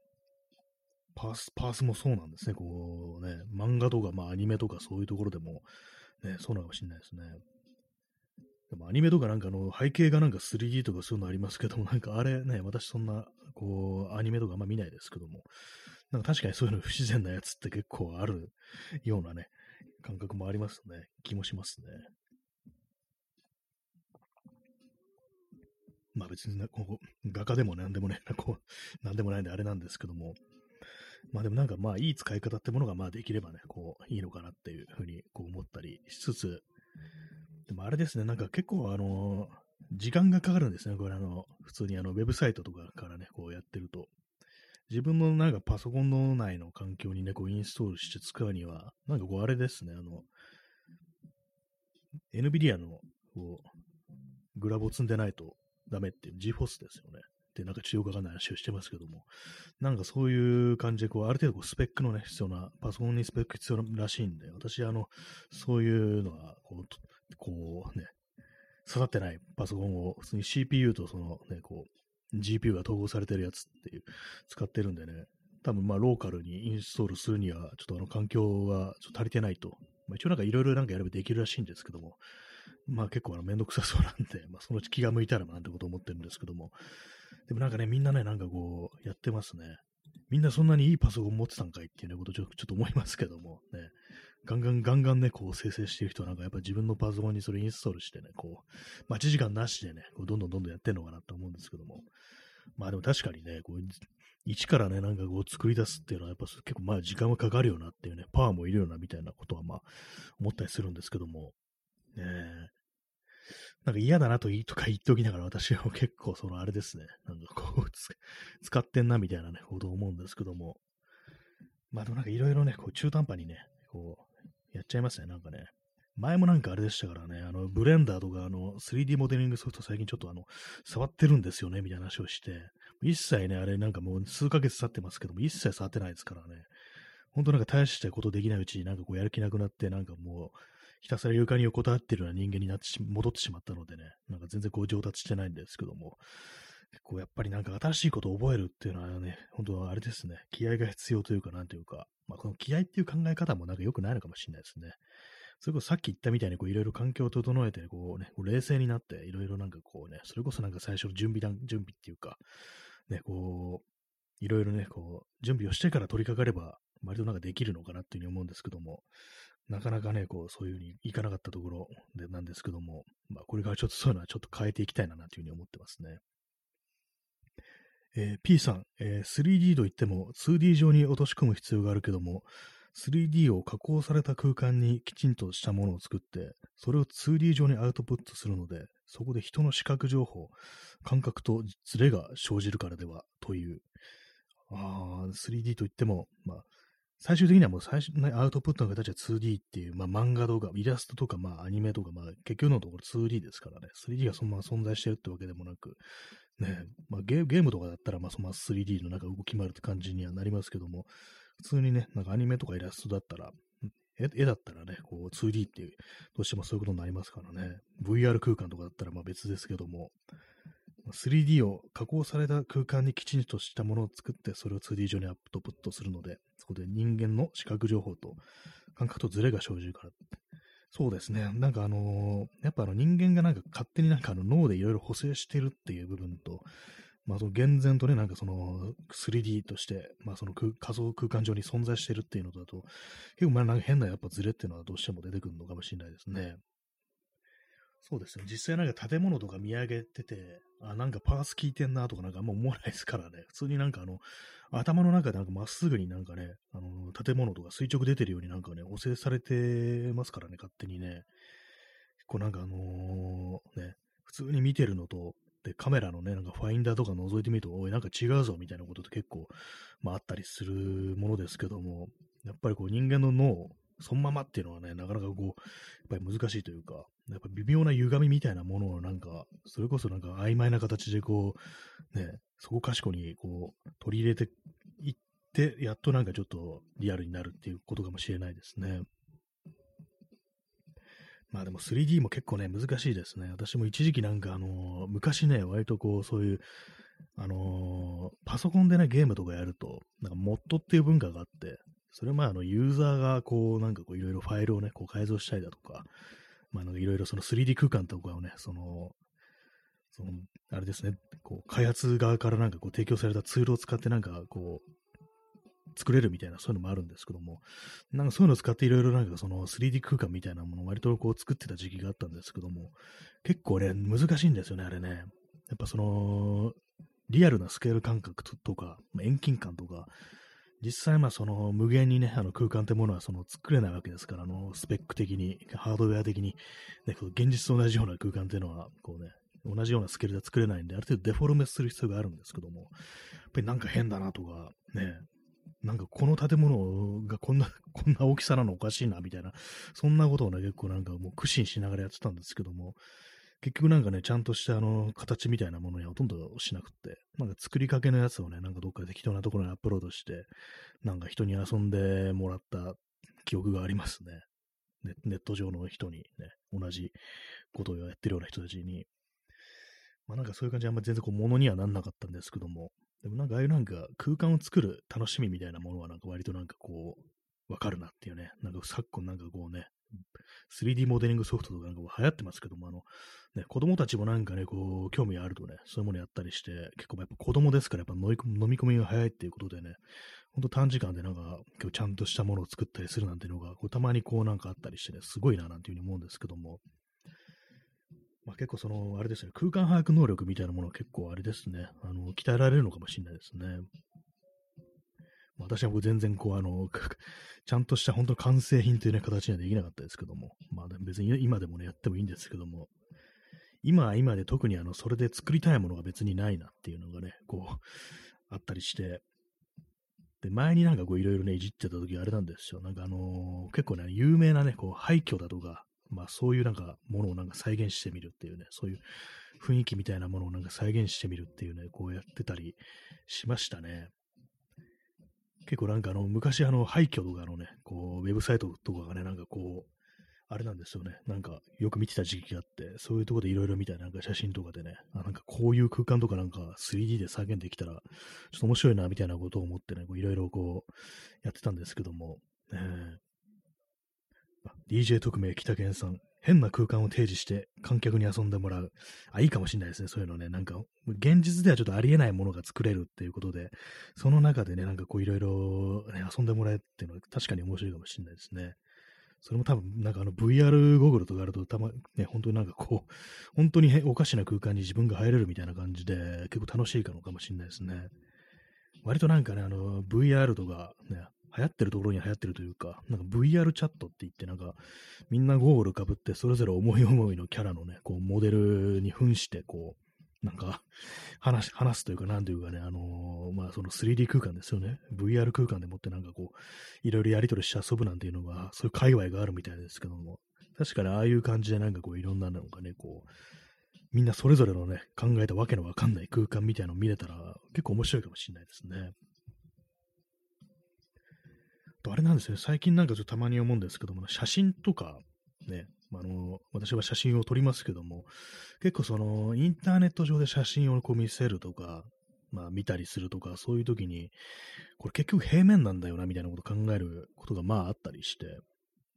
パース、パースもそうなんですね。こうね、漫画とか、まあアニメとかそういうところでも、ね、そうなのかもしれないですね。でもアニメとかなんかあの背景がなんか 3D とかそういうのありますけども、なんかあれね、私そんな、こう、アニメとかあんま見ないですけども、なんか確かにそういうの不自然なやつって結構あるようなね、感覚もありますね。気もしますね。まあ別に、ここ画家でも何でもね、こう、何でもないんであれなんですけども、まあでもなんかまあいい使い方ってものがまあできればね、こう、いいのかなっていうふうにこう思ったりしつつ、でもあれですね、なんか結構あの、時間がかかるんですね、これあの、普通にあの、ウェブサイトとかからね、こうやってると。自分のなんかパソコンの内の環境にね、こうインストールして使うには、なんかこうあれですね、あの、NVIDIA のこう、グラボを積んでないとダメっていう GFORCE ですよね。ってなんか中央かかんない話をしてますけども、なんかそういう感じで、こう、ある程度こうスペックのね、必要な、パソコンにスペック必要らしいんで、私、あの、そういうのは、こう、こうね、刺さってないパソコンを普通に CPU とそのね、こう、GPU が統合されてるやつっていう、使ってるんでね、多分まあローカルにインストールするには、ちょっとあの環境がちょっと足りてないと。まあ、一応なんかいろいろなんかやればできるらしいんですけども、まあ結構あのめんどくさそうなんで、まあそのうち気が向いたらなんてこと思ってるんですけども、でもなんかね、みんなね、なんかこう、やってますね。みんなそんなにいいパソコン持ってたんかいっていうね、ことちょちょっと思いますけども、ね。ガンガンガンガンね、こう生成してる人はなんかやっぱ自分のパソコンにそれインストールしてね、こう、待ち時間なしでね、こうどんどんどんどんやってんのかなと思うんですけども。まあでも確かにね、こう、一からね、なんかこう作り出すっていうのはやっぱ結構まあ時間はかかるよなっていうね、パワーもいるよなみたいなことはまあ思ったりするんですけども、ねえなんか嫌だなと とか言っておきながら私は結構そのあれですね、なんかこう 使ってんなみたいなね、こと思うんですけども、まあでもなんかいろいろね、こう中途半端にね、こう、やっちゃいますね、なんかね。前もなんかあれでしたからね、あの、ブレンダーとか、あの、3D モデリングソフト最近ちょっとあの、触ってるんですよね、みたいな話をして、一切ね、あれなんかもう数ヶ月経ってますけども、一切触ってないですからね。本当なんか大したことできないうちになんかこうやる気なくなって、なんかもう、ひたすら床に横たわってるような人間になってし、戻ってしまったのでね、なんか全然こう上達してないんですけども、結構やっぱりなんか新しいことを覚えるっていうのはね、本当はあれですね、気合が必要というか、なんというか、まあ、この気合っていう考え方もなんか良くないのかもしれないですね。それこそさっき言ったみたいにこういろいろ環境を整えて、こうね、こう冷静になって、いろいろなんかこうね、それこそなんか最初の準備段、準備っていうか、ね、こう、いろいろね、こう、準備をしてから取り掛かれば、割となんかできるのかなっていうふうに思うんですけども、なかなかね、こう、そういうふうにいかなかったところでなんですけども、まあ、これからちょっとそういうのはちょっと変えていきたいな、というふうに思ってますね。えー、P さん、えー、3D といっても 2D 上に落とし込む必要があるけども、3D を加工された空間にきちんとしたものを作って、それを 2D 上にアウトプットするので、そこで人の視覚情報、感覚とズレが生じるからではという、あ 3D といっても、まあ、最終的にはもう最初のアウトプットの形は 2D っていう、まあ、漫画動画、イラストとか、まあ、アニメとか、まあ、結局のところ 2D ですからね、3D がそのまま存在してるってわけでもなく、ね、まあ、ゲームとかだったら、まあ、そのまま 3D の中動き回るって感じにはなりますけども、普通にね、なんかアニメとかイラストだったら、絵だったらね、こう 2D っていう、どうしてもそういうことになりますからね、VR 空間とかだったらまあ別ですけども、3D を加工された空間にきちんとしたものを作って、それを 2D 上にアップトプットするので、そこで人間の視覚情報と感覚とズレが生じるから。そうですね。なんかあのー、やっぱあの人間がなんか勝手になんかあの脳でいろいろ補正してるっていう部分と、まあその厳然とね、なんかその 3D として、まあその仮想空間上に存在してるっていうのだと、結構まあなんか変なやっぱズレっていうのはどうしても出てくるのかもしれないですね。そうですね。実際なんか建物とか見上げてて、あ、なんかパース効いてんなとかなんかあんま思わないですからね。普通になんかあの、頭の中でなんかまっすぐになんかね、あの、建物とか垂直出てるようになんかね、補正されてますからね、勝手にね。結構なんかあのー、ね、普通に見てるのと、で、カメラのね、なんかファインダーとか覗いてみると、おい、なんか違うぞみたいなことって結構、まああったりするものですけども、やっぱりこう人間の脳、そのままっていうのはね、なかなかこう、やっぱり難しいというか、やっぱ微妙な歪みみたいなものをなんか、それこそなんか曖昧な形でこう、ね、そこかしこにこう、取り入れていって、やっとなんかちょっとリアルになるっていうことかもしれないですね。まあでも 3D も結構ね、難しいですね。私も一時期なんかあの、昔ね、割とこう、そういう、あのー、パソコンでね、ゲームとかやると、なんかモッドっていう文化があって、それまああの、ユーザーがこう、なんかこう、いろいろファイルをね、こう改造したりだとか、まあなんかいろいろその 3D 空間とかをね、その、その、あれですね、こう、開発側からなんかこう提供されたツールを使ってなんかこう、作れるみたいな、そういうのもあるんですけども、なんかそういうのを使っていろいろなんかその 3D 空間みたいなものを割とこう作ってた時期があったんですけども、結構ね、難しいんですよね、あれね。やっぱその、リアルなスケール感覚とか、遠近感とか、実際まあその無限にね、あの空間ってものはその作れないわけですから、あのスペック的に、ハードウェア的に、ね、現実と同じような空間っていうのは、こうね、同じようなスケールで作れないんで、ある程度デフォルメする必要があるんですけども、やっぱりなんか変だなとか、ね、なんかこの建物がこんな、こんな大きさなのおかしいな、みたいな、そんなことをね、結構なんかもう苦心しながらやってたんですけども、結局なんかね、ちゃんとしたあの、形みたいなものにはほとんどしなくって、なんか作りかけのやつをね、なんかどっか適当なところにアップロードして、なんか人に遊んでもらった記憶がありますね。ネネット上の人にね、同じことをやってるような人たちに。まあなんかそういう感じであんまり全然こう物にはなんなかったんですけども、でもなんかああいうなんか空間を作る楽しみみたいなものはなんか割となんかこう、わかるなっていうね。なんか昨今なんかこうね、3D モデリングソフトとかなんか流行ってますけども、あの、ね、子供たちもなんかね、こう、興味あるとね、そういうものやったりして、結構やっぱ子供ですから、やっぱ飲み込みが早いっていうことでね、ほんと短時間でなんか、今日ちゃんとしたものを作ったりするなんていうのが、こうたまにこうなんかあったりしてね、すごいななんていうふうに思うんですけども、まあ、結構その、あれですね、空間把握能力みたいなものは結構あれですね、あの、鍛えられるのかもしれないですね。私は僕全然こう、あの、ちゃんとした本当完成品というね、形にはできなかったですけども、まあ別に今でもね、やってもいいんですけども、今は今で特にあの、それで作りたいものが別にないなっていうのがね、こう、あったりして、で、前になんかこういろいろね、いじってた時あれなんですよ。なんかあのー、結構ね、有名なね、こう廃墟だとか、まあそういうなんかものをなんか再現してみるっていうね、そういう雰囲気みたいなものをなんか再現してみるっていうね、こうやってたりしましたね。結構なんかあの、昔あの、廃墟とかのね、こう、ウェブサイトとかがね、なんかこう、あれなんですよね。なんか、よく見てた時期があって、そういうとこでいろいろ見たなんか写真とかでね、あなんかこういう空間とかなんか 3D で再現できたら、ちょっと面白いな、みたいなことを思ってね、いろいろこう、やってたんですけども、ね、DJ 特命北健さん、変な空間を提示して観客に遊んでもらう。あ、いいかもしれないですね。そういうのね。なんか、現実ではちょっとありえないものが作れるっていうことで、その中でね、なんかこういろいろ遊んでもらえっていうのは確かに面白いかもしれないですね。それも多分、なんかあの VR ゴーグルとかあると、たま、ね、本当になんかこう、本当におかしな空間に自分が入れるみたいな感じで、結構楽しいかのかもしれないですね。割となんかね、あの、VR とかね、流行ってるところに流行ってるというか、なんか VR チャットって言って、なんか、みんなゴーグルかぶって、それぞれ思い思いのキャラのね、こう、モデルに扮して、こう、なんか、話、話すというか、なんというかね、あのー、まあ、その 3D 空間ですよね。VR 空間でもってなんかこう、いろいろやり取りして遊ぶなんていうのが、そういう界隈があるみたいですけども、確かにああいう感じでなんかこう、いろんなのがね、こう、みんなそれぞれのね、考えたわけのわかんない空間みたいなのを見れたら、結構面白いかもしれないですね。とあれなんですね、最近なんかちょっとたまに思うんですけども、写真とか、ね、あの、私は写真を撮りますけども、結構その、インターネット上で写真をこう見せるとか、まあ見たりするとか、そういう時に、これ結局平面なんだよな、みたいなことを考えることがまああったりして、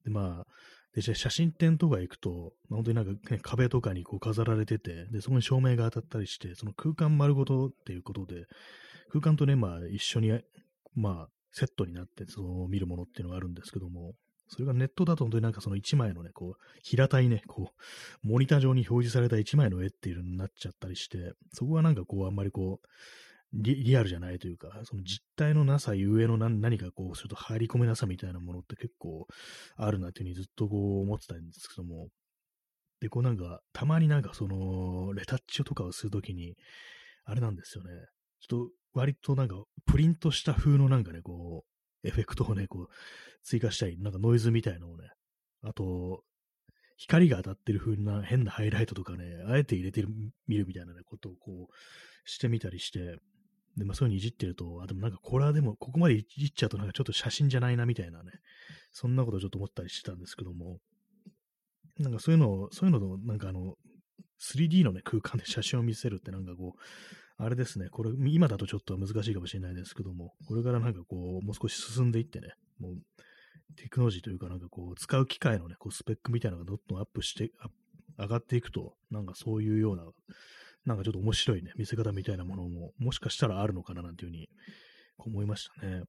で、まあ、で、写真展とか行くと、本当になんか、ね、壁とかにこう飾られてて、で、そこに照明が当たったりして、その空間丸ごとっていうことで、空間とね、まあ一緒に、まあセットになってその見るものっていうのがあるんですけども、それがネットだと本当になんかその1枚のね、こう、平たいね、こう、モニター上に表示された1枚の絵っていうのになっちゃったりして、そこはなんかこう、あんまりこう、リアルじゃないというか、その実体のなさゆえの何かこう、ちょっと入り込めなさみたいなものって結構あるなっていうふうにずっとこう思ってたんですけども、で、こうなんか、たまになんかその、レタッチとかをするときに、あれなんですよね。ちょっと割となんか、プリントした風のなんかね、こう、エフェクトをね、こう、追加したり、なんかノイズみたいなのをね、あと、光が当たってる風な変なハイライトとかね、あえて入れてる、見るみたいな、ね、ことをこう、してみたりして、で、まあそういうのいじってると、あ、でもなんかこれはでも、ここまでいじっちゃうとなんかちょっと写真じゃないなみたいなね、そんなことをちょっと思ったりしてたんですけども、なんかそういうのを、そういうのと、なんかあの、3D のね、空間で写真を見せるってなんかこう、あれですね、これ、今だとちょっと難しいかもしれないですけども、これからなんかこう、もう少し進んでいってね、もう、テクノロジーというかなんかこう、使う機械のね、こう、スペックみたいなのがどんどんアップして、上がっていくと、なんかそういうような、なんかちょっと面白いね、見せ方みたいなものも、もしかしたらあるのかななんていうふうに思いましたね。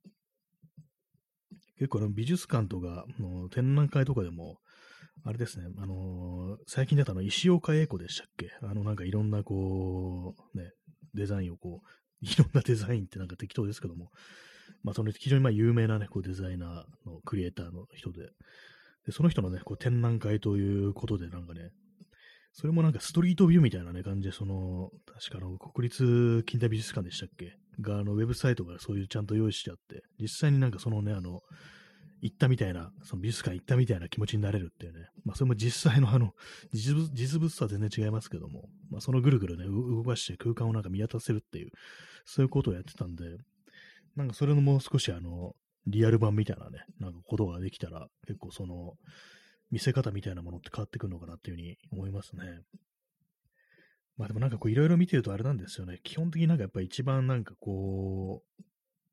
結構あの美術館とかの展覧会とかでも、あれですね、あのー、最近出たの石岡英子でしたっけ？あのなんかいろんなこう、ね、デザインをこう、いろんなデザインってなんか適当ですけども、まあその非常にまあ有名なね、こうデザイナーのクリエイターの人で、でその人のね、こう展覧会ということでなんかね、それもなんかストリートビューみたいなね、感じで、その、確かの国立近代美術館でしたっけ？が、あの、ウェブサイトがそういうちゃんと用意してあって、実際になんかそのね、あの、行ったみたいな、その美術館行ったみたいな気持ちになれるっていうね。まあ、それも実際の あの、実物実物とは全然違いますけども、まあ、そのぐるぐるね、動かして空間をなんか見渡せるっていう、そういうことをやってたんで、なんかそれのもう少しあの、リアル版みたいなね、なんかことができたら、結構その、見せ方みたいなものって変わってくるのかなっていうふうに思いますね。まあでもなんかこういろいろ見てるとあれなんですよね。基本的になんかやっぱ一番なんかこう、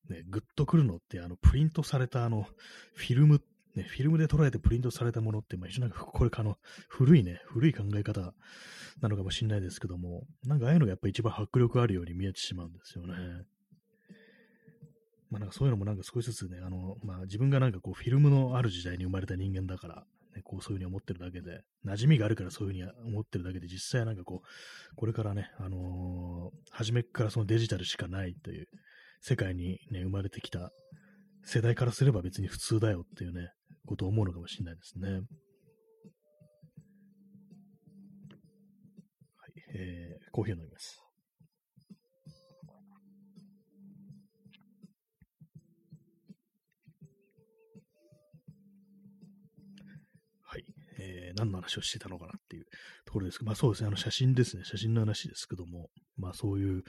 ね、グッとくるのって、あの、プリントされたあの、フィルム、ね、フィルムで捉えてプリントされたものって、まあ、一応なんか、これかの、古いね、古い考え方なのかもしれないですけども、なんかああいうのがやっぱ一番迫力あるように見えてしまうんですよね。まあなんかそういうのもなんか少しずつね、あの、まあ自分がなんかこうフィルムのある時代に生まれた人間だから、ね、こうそういうふうに思ってるだけで、馴染みがあるからそういうふうに思ってるだけで、実際はなんかこう、これからね、あのー、初めからそのデジタルしかないという、世界にね、生まれてきた世代からすれば別に普通だよっていうね、ことを思うのかもしれないですね。はい、えー、コーヒーを飲みます。えー、何の話をしてたのかなっていうところですけど、まあそうですね、あの写真ですね、写真の話ですけども、まあそういう、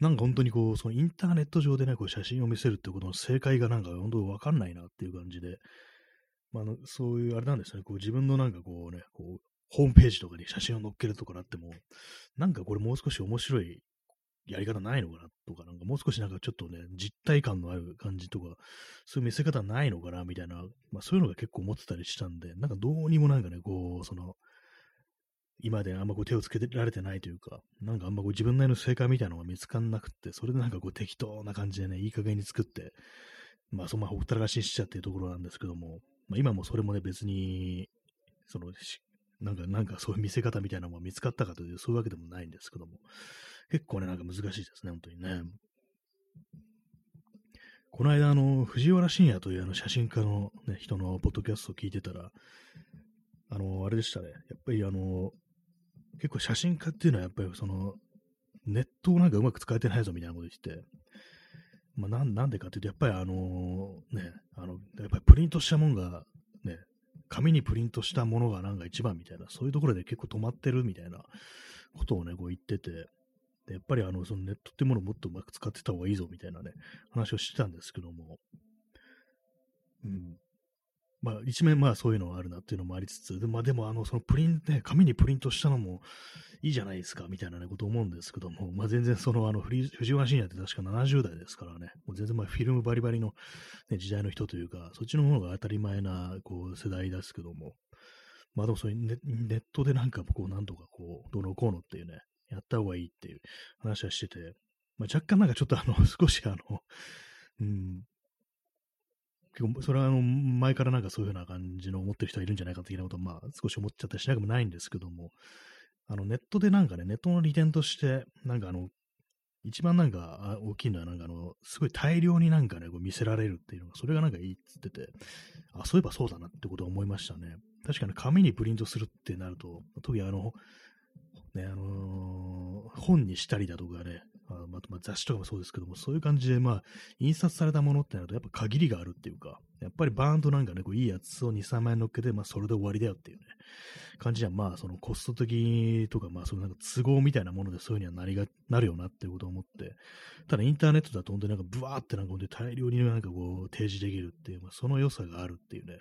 なんか本当にこう、そのインターネット上でね、こう写真を見せるってことの正解がなんか本当わかんないなっていう感じで、まあ、のそういうあれなんですね、こう自分のなんかこうね、こう、ホームページとかに写真を載っけるとかなっても、なんかこれもう少し面白いやり方ないのかなとか、なんかもう少しなんかちょっとね、実体感のある感じとか、そういう見せ方ないのかなみたいな、まあそういうのが結構思ってたりしたんで、なんかどうにもなんかね、こう、その、今であんまこう手をつけられてないというか、なんかあんまこう自分なりの正解みたいなのが見つかんなくって、それでなんかこう適当な感じでね、いい加減に作って、まあそんなほったらかしにしちゃっていうところなんですけども、まあ今もそれもね別に、その、なんか、なんかそういう見せ方みたいなのが見つかったかという、そういうわけでもないんですけども、結構ね、なんか難しいですね、本当にね。この間、あの、藤原信也というあの写真家の、ね、人のポッドキャストを聞いてたら、あの、あれでしたね。やっぱりあの、結構写真家っていうのはやっぱりその、ネットをなんかうまく使えてないぞみたいなこと言ってて、まあ、なんなんでかっていうと、やっぱりあのね、あの、やっぱりプリントしたもんが、ね、紙にプリントしたものがなんか一番みたいな、そういうところで結構止まってるみたいなことをね、こう言ってて、でやっぱりあの、そのネットっていうものをもっとうまく使ってた方がいいぞみたいなね、話をしてたんですけども、うん、まあ、一面まあそういうのはあるなっていうのもありつつ、でまあでもあの、そのプリント、ね、紙にプリントしたのもいいじゃないですか、みたいなね、こと思うんですけども、まあ全然その、あの、藤原信也って確か70代ですからね、もう全然まあフィルムバリバリの、ね、時代の人というか、そっちの方が当たり前な、こう、世代ですけども、まあでもそういうネネットでなんかこう、なんとかこう、どのこうのっていうね、やった方がいいっていう話はしてて、まあ若干なんかちょっとあの、少しあの、うん、結構、それはあの、前からなんかそういう風な感じの思ってる人がいるんじゃないか的なことは、まあ、少し思っちゃったりしなくもないんですけども、あの、ネットでなんかね、ネットの利点として、なんかあの、一番なんか大きいのは、なんかあの、すごい大量になんかね、こう見せられるっていうのが、それがなんかいいっつってて、あ、そういえばそうだなってことは思いましたね。確かに紙にプリントするってなると、特にあの、ね、あのー、本にしたりだとかね、あままあ、雑誌とかもそうですけども、そういう感じで、まあ、印刷されたものってなると、やっぱ限りがあるっていうか、やっぱりバーンとなんかね、こういいやつを2、3万円乗っけて、まあ、それで終わりだよっていうね、感じじゃ、まあ、そのコスト的とか、まあ、そういうなんか都合みたいなものでそういうにはなりが、なるよなっていうことを思って、ただインターネットだと本当になんかブワーってなんか本当に大量になんかこう提示できるっていう、まあ、その良さがあるっていうね、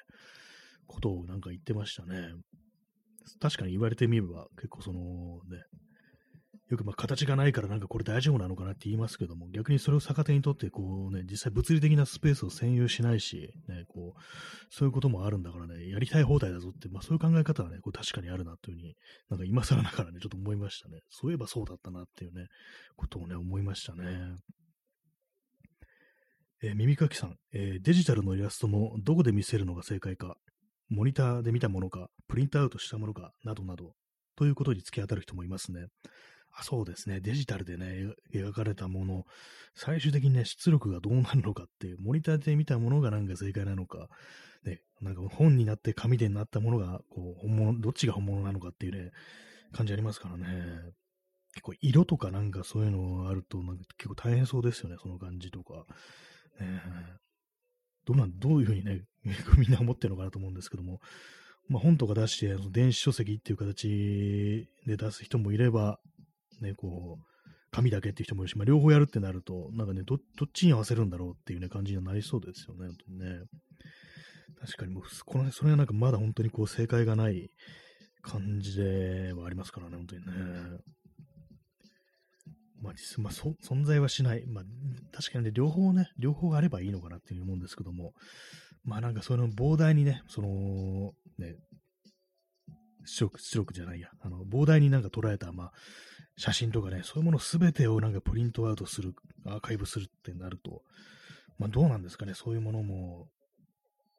ことをなんか言ってましたね。確かに言われてみれば、結構そのね、よくまあ形がないからなんかこれ大丈夫なのかなって言いますけども、逆にそれを逆手にとってこうね、実際物理的なスペースを占有しないし、ね、こう、そういうこともあるんだからね、やりたい放題だぞって、まあそういう考え方はね、こう確かにあるなというふうに、なんか今更ながらね、ちょっと思いましたね。そういえばそうだったなっていうね、ことをね、思いましたね。えー、耳かきさん、えー、デジタルのイラストもどこで見せるのが正解か、モニターで見たものか、プリントアウトしたものか、などなど、ということに突き当たる人もいますね。あそうですね、デジタルでね、描かれたもの、最終的にね、出力がどうなるのかっていう、モニターで見たものがなんか正解なのか、ね、なんか本になって紙でなったものが、こう、本物、どっちが本物なのかっていうね、感じありますからね。結構色とかなんかそういうのがあると、なんか結構大変そうですよね、その感じとか。ね、どうなん、どういうふうにね、みんな思ってるのかなと思うんですけども、まあ、本とか出して、電子書籍っていう形で出す人もいれば、ね、こう、紙だけっていう人もいるし、まあ、両方やるってなると、なんかねど、どっちに合わせるんだろうっていうね、感じになりそうですよね、本当にね。確かにもう、このそれはなんかまだ本当にこう正解がない感じではありますからね、本当にね。まあ、まあ、存在はしない。まあ、確かにね、両方ね、両方があればいいのかなっていう思うんですけども、まあなんかその膨大にね、その、ね、出力、出力じゃないや、あの、膨大になんか捉えた、まあ、写真とかね、そういうものすべてをなんかプリントアウトする、アーカイブするってなると、まあどうなんですかね、そういうものも、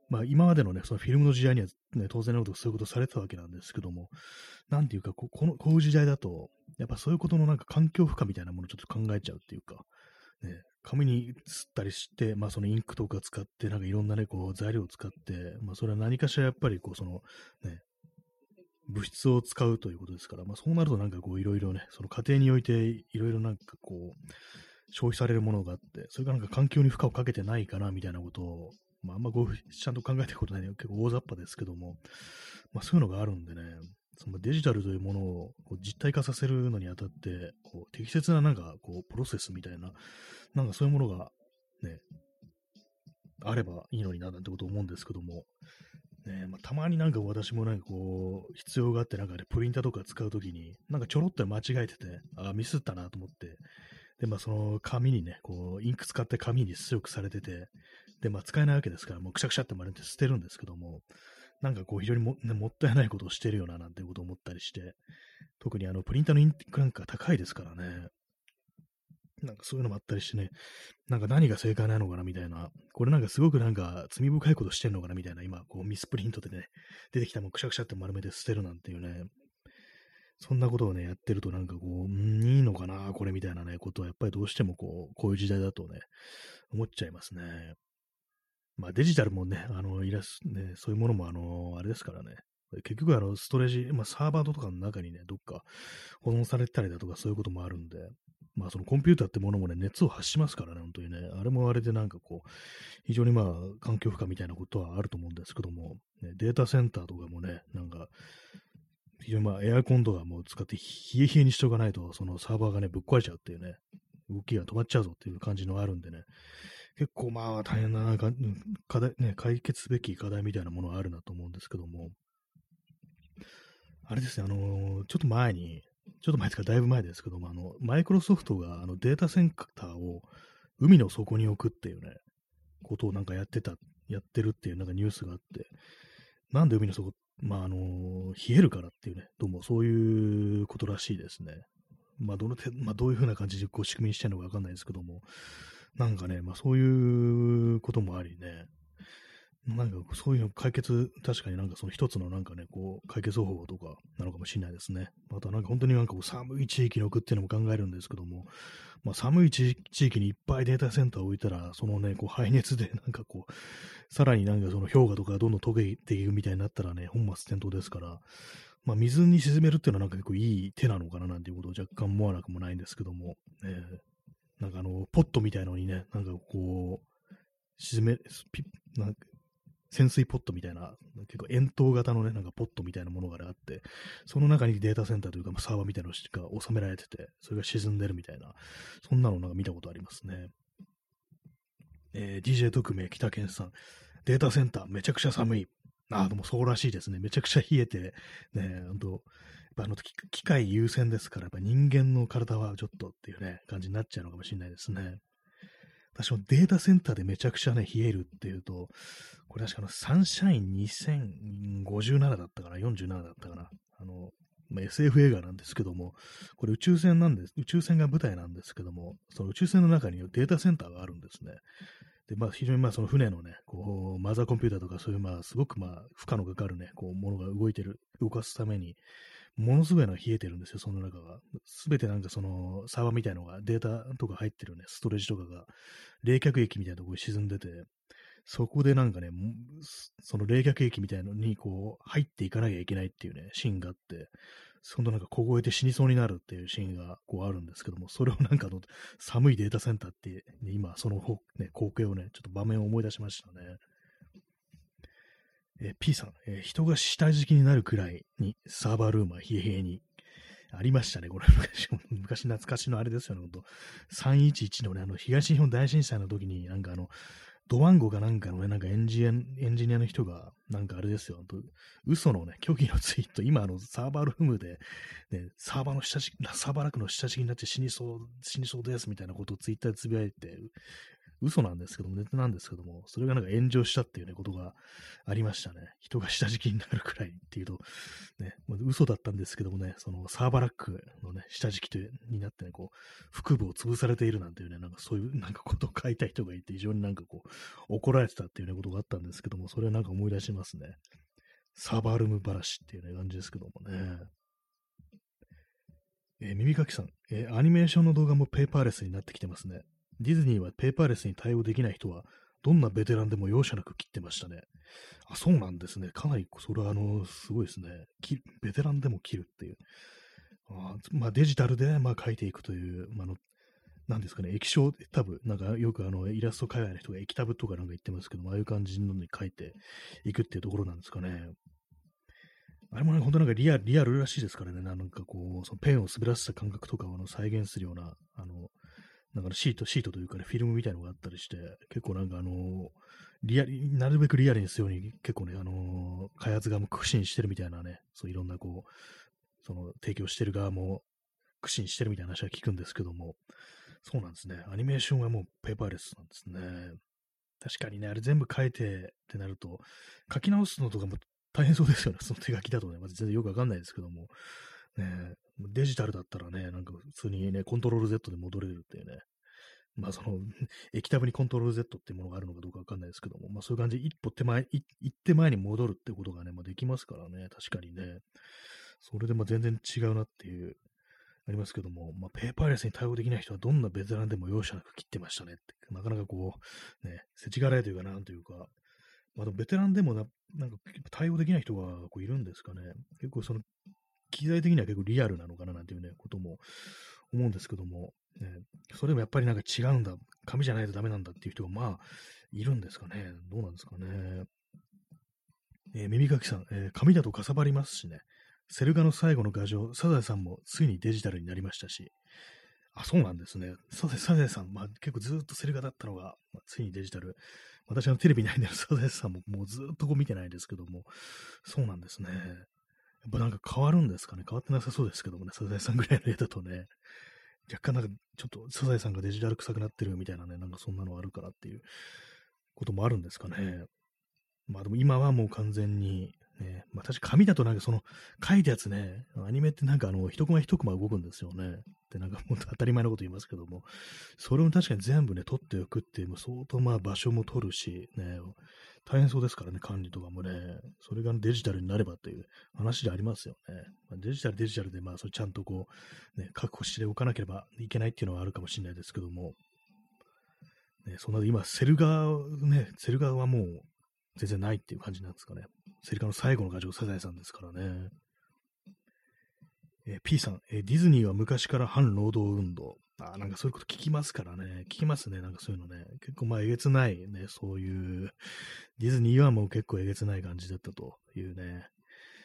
まあ今までのね、そのフィルムの時代にはね、当然のことそういうことされてたわけなんですけども、なんていうかこ、この、こういう時代だと、やっぱそういうことのなんか環境負荷みたいなものをちょっと考えちゃうっていうか、ね、紙に吸ったりして、まあそのインクとか使って、なんかいろんなね、こう材料を使って、まあそれは何かしらやっぱりこうその、ね、物質を使うということですから、まあそうなるとなんかこういろいろね、その家庭においていろいろなんかこう、消費されるものがあって、それがなんか環境に負荷をかけてないかなみたいなことを、まああんまこうちゃんと考えてることない、ね、結構大雑把ですけども、まあそういうのがあるんでね、そのデジタルというものをこう実体化させるのにあたって、こう適切ななんかこうプロセスみたいな、なんかそういうものがね、あればいいのにななんてこと思うんですけども、ねまあ、たまになんか私もなんかこう、必要があってなんか、ね、プリンターとか使うときに、なんかちょろっと間違えてて、あ、ミスったなと思って、で、まあその紙にね、こう、インク使って紙に出力されてて、で、まあ使えないわけですから、もうくしゃくしゃって丸めて捨てるんですけども、なんかこう非常にも,、ね、もったいないことをしてるよななんてことを思ったりして、特にあのプリンターのインクなんか高いですからね。なんかそういうのもあったりしてね、なんか何が正解なのかなみたいな、これなんかすごくなんか罪深いことしてんのかなみたいな、今、こうミスプリントでね、出てきたもんくしゃくしゃって丸めて捨てるなんていうね、そんなことをね、やってるとなんかこう、んいいのかなこれみたいなね、ことはやっぱりどうしてもこう、こういう時代だとね、思っちゃいますね。まあデジタルもね、あの、いらす、ね、そういうものもあの、あれですからね。結局あの、ストレージ、まあサーバーとかの中にね、どっか保存されたりだとかそういうこともあるんで、まあそのコンピューターってものもね、熱を発しますからね、本当にね。あれもあれでなんかこう、非常にまあ環境負荷みたいなことはあると思うんですけども、ね、データセンターとかもね、なんか、非常にまあエアコンとかも使って冷え冷えにしておかないと、そのサーバーがね、ぶっ壊れちゃうっていうね、動きが止まっちゃうぞっていう感じのがあるんでね、結構まあ大変な課題、ね、解決すべき課題みたいなものがあるなと思うんですけども、あれですね、あの、ちょっと前に、ちょっと前ですか、だいぶ前ですけども、あの、マイクロソフトがあのデータセンターを海の底に置くっていうね、ことをなんかやってた、やってるっていうなんかニュースがあって、なんで海の底、まあ、あの、冷えるからっていうね、どうもそういうことらしいですね。まあ、どの手、まあ、どういうふうな感じでこう仕組みにしてるのかわかんないですけども、なんかね、まあそういうこともありね、なんかそういうの解決、確かになんかその一つのなんかね、こう解決方法とかなのかもしれないですね。またなんか本当になんかこう寒い地域に置くっていうのも考えるんですけども、まあ寒い地域にいっぱいデータセンターを置いたら、そのね、こう排熱で なんかこう、さらになんかその氷河とかどんどん溶けていくみたいになったらね、本末転倒ですから、まあ水に沈めるっていうのはなんか結構いい手なのかななんていうことを若干思わなくもないんですけども、ね、なんかあの、ポットみたいのにね、なんかこう、沈め、なんか潜水ポットみたいな、結構円筒型のね、なんかポットみたいなものがあって、その中にデータセンターというかま、サーバーみたいなのが収められてて、それが沈んでるみたいな、そんなのなんか見たことありますね。えー、DJ 特命北健さん、データセンターめちゃくちゃ寒い。ああ、でもそうらしいですね。めちゃくちゃ冷えて、ね、ほんと、あの機械優先ですから、やっぱ人間の体はちょっとっていうね、感じになっちゃうのかもしれないですね。私もデータセンターでめちゃくちゃね、冷えるっていうと、これ確かのサンシャイン2057だったかな、47だったかな。あの、まあ、SF 映画なんですけども、これ宇宙船なんです、宇宙船が舞台なんですけども、その宇宙船の中にデータセンターがあるんですね。で、まあ、非常にまあ、その船のね、こう、マザーコンピューターとかそういう、まあ、すごくまあ、負荷のかかるね、こう、ものが動いてる、動かすために、ものすごいの冷えてるんですよ、その中が。すべてなんかその、サーバーみたいのが、データとか入ってるね、ストレージとかが、冷却液みたいなところに沈んでて、そこでなんかね、その冷却液みたいのにこう入っていかなきゃいけないっていうね、シーンがあって、そのなんか凍えて死にそうになるっていうシーンがこうあるんですけども、それをなんかの寒いデータセンターって、ね、今その、ね、光景をね、ちょっと場面を思い出しましたね。え P さん、えー、人が下敷きになるくらいにサーバールームは冷え冷えに。ありましたね、これ昔、昔懐かしのあれですよね、ほんと。311のね、あの、東日本大震災の時に、なんかあの、ドワンゴかなんかのね、なんかエンジエンエンジニアの人が、なんかあれですよ、嘘のね、虚偽のツイート、今あのサーバールームで、ね、サーバーの下敷き、サーバーラックの下敷きになって死にそう、死にそうですみたいなことをツイッターでつぶやいて、嘘なんですけども、ネタなんですけども、それがなんか炎上したっていうね、ことがありましたね。人が下敷きになるくらいっていうと、ね、嘘だったんですけどもね、そのサーバーラックのね、下敷きとになってね、こう、腹部を潰されているなんていうね、なんかそういうなんかことを書いた人がいて、非常になんかこう、怒られてたっていうね、ことがあったんですけども、それはなんか思い出しますね。サーバールーム話っていうね、感じですけどもね。えー、耳かきさん、えー、アニメーションの動画もペーパーレスになってきてますね。ディズニーはペーパーレスに対応できない人は、どんなベテランでも容赦なく切ってましたね。あ、そうなんですね。かなり、それは、あの、すごいですね。ベテランでも切るっていう。あまあ、デジタルで、まあ、書いていくという、まあの、なんですかね、液晶タブ、なんかよくあの、イラスト海外の人が液タブとかなんか言ってますけども、ああいう感じのに書いていくっていうところなんですかね。あれもね、本当なんかリアル、リアルらしいですからね、なんかこう、そのペンを滑らせた感覚とかをあの再現するような、あの、なんかシート、シートというかね、フィルムみたいのがあったりして、結構なんかあのリアル、なるべくリアルにするように結構ね、あの開発側も苦心してるみたいなね、そういろんなこう、その提供してる側も苦心してるみたいな話は聞くんですけども、そうなんですね。アニメーションはもうペーパーレスなんですね。確かにね、あれ全部書いてってなると、書き直すのとかも大変そうですよね。その手書きだとね、まず全然よくわかんないですけども。ねデジタルだったらね、なんか普通にね、コントロール Z で戻れるっていうね。まあその、液タブにコントロール Z っていうものがあるのかどうかわかんないですけども、まあそういう感じで一歩手前、一手前に戻るってことがね、まあできますからね、確かにね。それでまあ全然違うなっていう、ありますけども、まあペーパーレスに対応できない人はどんなベテランでも容赦なく切ってましたねって、なかなかこう、ね、世知辛いというかなんというか、まあでもベテランでもな、なんか対応できない人がこういるんですかね。結構その機材的には結構リアルなのかななんていうね、ことも思うんですけども、ね、それでもやっぱりなんか違うんだ、紙じゃないとダメなんだっていう人がまあ、いるんですかね。どうなんですかね。えー、耳かきさん、えー、紙だとかさばりますしね。セルガの最後の画像、サザエさんもついにデジタルになりましたし、あ、そうなんですね。サザサザエさん、まあ、結構ずっとセルガだったのが、まあ、ついにデジタル。私のテレビに入ってるサザエさんももうずっとこう見てないですけども、そうなんですね。っぱなんか変わるんですかね？変わってなさそうですけどもね、サザエさんぐらいの絵だとね、若干なんかちょっとサザエさんがデジタル臭くなってるみたいなね、なんかそんなのあるからっていうこともあるんですかね。まあでも今はもう完全に、ね、まあ確か紙だとなんかその書いたやつね、アニメってなんかあの一コマ一コマ動くんですよね。ってなんかもう当たり前のこと言いますけども、それを確かに全部ね、取っておくっていう、相当まあ場所も取るし、ね、大変そうですからね、管理とかもね、それがデジタルになればっていう話でありますよね。まあ、デジタル、デジタルで、まあ、それちゃんとこう、ね、確保しておかなければいけないっていうのはあるかもしれないですけども、ね、そんな今、セルガー、ね、セルガーはもう全然ないっていう感じなんですかね。セルガーの最後の画像、サザエさんですからね。えー、P さん、えー、ディズニーは昔から反労働運動。あなんかそういうこと聞きますからね。聞きますね。なんかそういうのね。結構まあえげつないね、そういう、ディズニーはもう結構えげつない感じだったというね。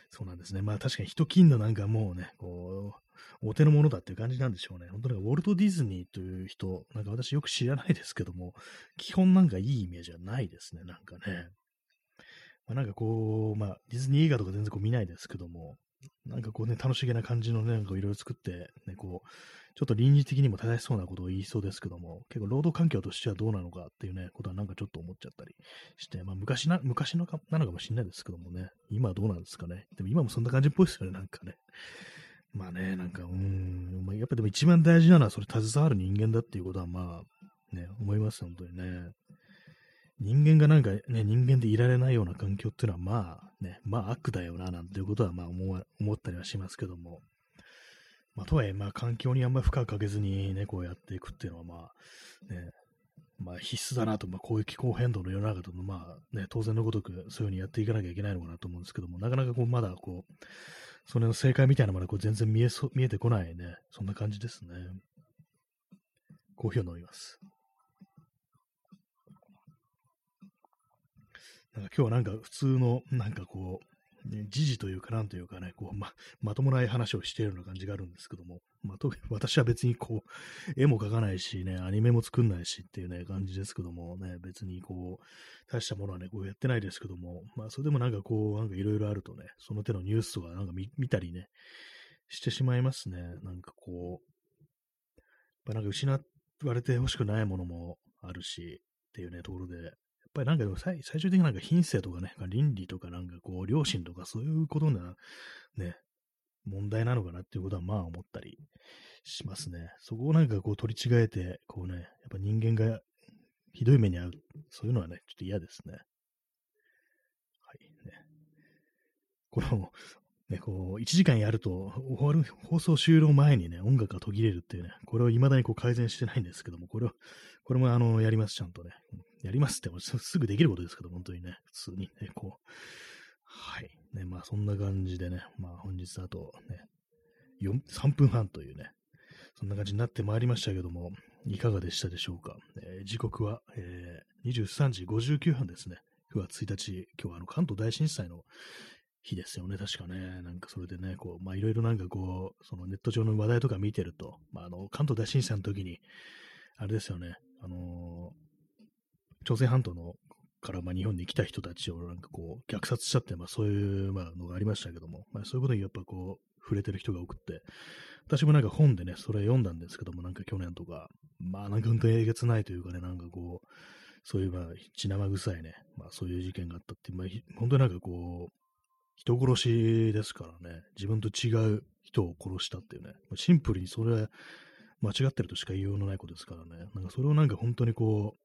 そうなんですね。まあ確かに人金のなんかもうね、こう、お手の物だっていう感じなんでしょうね。本当にウォルト・ディズニーという人、なんか私よく知らないですけども、基本なんかいいイメージはないですね。なんかね。まあ、なんかこう、まあディズニー映画とか全然こう見ないですけども、なんかこうね、楽しげな感じのね、なんかいろいろ作って、ね、こう、ちょっと倫理的にも正しそうなことを言いそうですけども、結構労働環境としてはどうなのかっていうね、ことはなんかちょっと思っちゃったりして、まあ昔な、昔のかなのかもしれないですけどもね、今はどうなんですかね。でも今もそんな感じっぽいですよね、なんかね。まあね、なんか、うん、やっぱでも一番大事なのはそれ携わる人間だっていうことはまあ、ね、思います、本当にね。人間がなんかね、人間でいられないような環境っていうのはまあね、まあ悪だよな、なんていうことはまあ思思ったりはしますけども、まあとはいえまあ環境にあんまり負荷かけずにね、こうやっていくっていうのはまあね、まあ必須だなと、まあこういう気候変動の世の中とまあね、当然のごとくそういうふうにやっていかなきゃいけないのかなと思うんですけども、なかなかこうまだこう、それの正解みたいなものがこう全然見えそ見えてこないね、そんな感じですね。コーヒーを飲みます。なんか今日はなんか普通の、なんかこう、ね、時事というかなんというかね、こう、ま、まともない話をしているような感じがあるんですけども、まあ、特に私は別にこう、絵も描かないしね、アニメも作んないしっていうね、感じですけどもね、別にこう、大したものはね、こうやってないですけども、まあ、それでもなんかこう、なんかいろいろあるとね、その手のニュースとかなんか見たりね、してしまいますね。なんかこう、やっぱなんか失われてほしくないものもあるし、っていうね、ところで、ぱりなんか最最終的になんか品性とかね、倫理とかなんかこう、良心とかそういうことな、ね、問題なのかなっていうことはまあ思ったりしますね。そこをなんかこう取り違えて、こうね、やっぱ人間がひどい目に遭う、そういうのはね、ちょっと嫌ですね。はい、ね。この、ね、こう、1時間やると、終わる、放送終了前にね、音楽が途切れるっていうね、これを未だにこう改善してないんですけども、これを、これもあの、やります、ちゃんとね。やりますって、すぐできることですけど、本当にね、普通にね、こう。はい。ね、まあそんな感じでね、まあ本日あとね、3分半というね、そんな感じになってまいりましたけども、いかがでしたでしょうか。えー、時刻は、えー、23時59分ですね。9月1日、今日はあの関東大震災の日ですよね、確かね。なんかそれでね、こう、まあいろいろなんかこう、そのネット上の話題とか見てると、まああの、関東大震災の時に、あれですよね、あの朝鮮半島のからまあ日本に来た人たちをなんかこう虐殺しちゃって、まあそういうまあのがありましたけども、まあそういうことにやっぱこう触れてる人が多くって、私もなんか本でね、それ読んだんですけども、なんか去年とか、まあなんか本当にえげつないというかね、なんかこう、そういうまあ血生臭いね、まあそういう事件があったって、まあ本当になんかこう、人殺しですからね、自分と違う人を殺したっていうね、シンプルにそれは間違ってるとしか言いようのないことですからね、なんかそれをなんか本当にこう、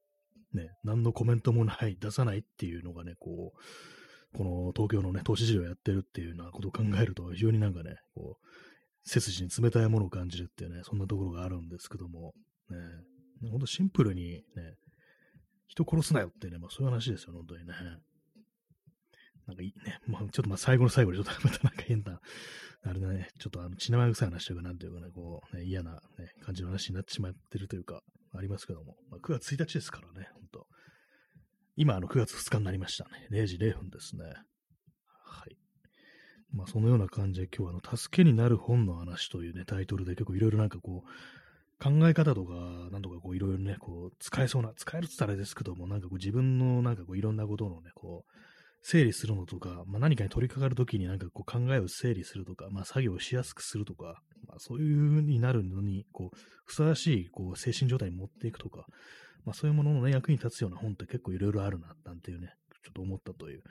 ね、何のコメントもない、出さないっていうのがね、こう、この東京のね、投資事業やってるっていうようなことを考えると、非常になんかね、こう、背筋に冷たいものを感じるっていうね、そんなところがあるんですけども、ね、ほんとシンプルにね、人殺すなよってね、まあそういう話ですよ、本当にね。なんかいいね、まあちょっとまあ最後の最後でちょっとまたなんか変な、あれだね、ちょっとあの血生臭い話というか、なんていうかね、こう、ね、嫌な、ね、感じの話になってしまってるというか、ありますけども、まあ、9月1日ですからね、本当今、あの、9月2日になりましたね。0時0分ですね。はい。まあ、そのような感じで、今日は、あの、助けになる本の話というね、タイトルで結構いろいろなんかこう、考え方とか、なんとかこう、いろいろね、こう、使えそうな、使えるって言ったらあれですけども、なんかこう、自分のなんかこう、いろんなことのね、こう、整理するのとか、まあ、何かに取り掛かるときになんかこう考えを整理するとか、まあ、作業をしやすくするとか、まあ、そういう風になるのに、こう、ふさわしいこう精神状態に持っていくとか、まあ、そういうものの、ね、役に立つような本って結構いろいろあるな、なんていうね、ちょっと思ったという、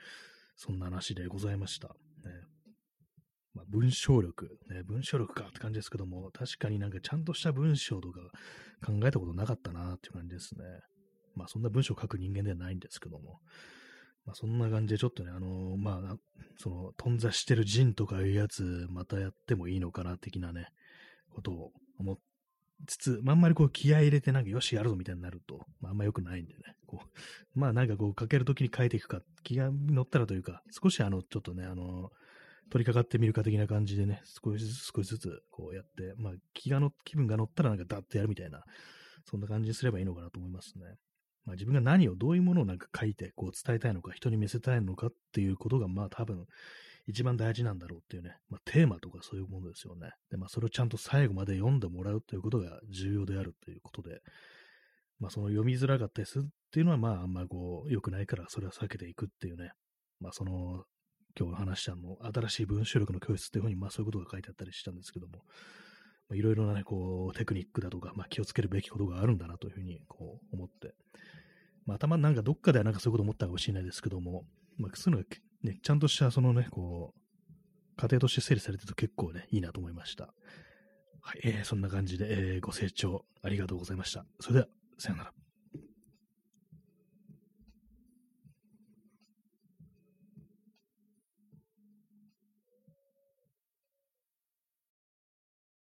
そんな話でございました。ねまあ、文章力、ね、文章力かって感じですけども、確かになんかちゃんとした文章とか考えたことなかったなっていう感じですね。まあそんな文章を書く人間ではないんですけども、まあ、そんな感じでちょっとね、あのー、まあ、その、頓挫してるジンとかいうやつ、またやってもいいのかな、的なね、ことを思っつつ、まあ、あんまりこう気合入れてなんかよしやるぞみたいになると、まあ、あんま良くないんでね、こう、まあなんかこう書けるときに書いていくか、気が乗ったらというか、少しあの、ちょっとね、あの、取り掛かってみるか的な感じでね、少しずつ少しずつこうやって、まあ気がの、気分が乗ったらなんかダッとやるみたいな、そんな感じにすればいいのかなと思いますね。まあ、自分が何を、どういうものをなんか書いて、こう伝えたいのか、人に見せたいのかっていうことが、まあ多分、一番大事なんだろうっていうね、まあ、テーマとかそういうものですよね。で、まあそれをちゃんと最後まで読んでもらうということが重要であるということで、まあその読みづらかったりするっていうのは、まああんまこう、良くないから、それは避けていくっていうね、まあその、今日話したの、新しい文章力の教室っていうふうに、まあそういうことが書いてあったりしたんですけども、いろいろなね、こう、テクニックだとか、まあ気をつけるべきことがあるんだなというふうに、こう、思って、まあ、頭なんかどっかではなんかそういうこと思ったかもしれないですけども、まあ、そういうのがね、ちゃんとしたそのね、こう、家庭として整理されてると結構ね、いいなと思いました。はい、えー、そんな感じで、えー、ご清聴ありがとうございました。それでは、さよなら。